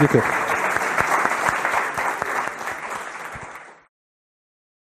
Děkuji.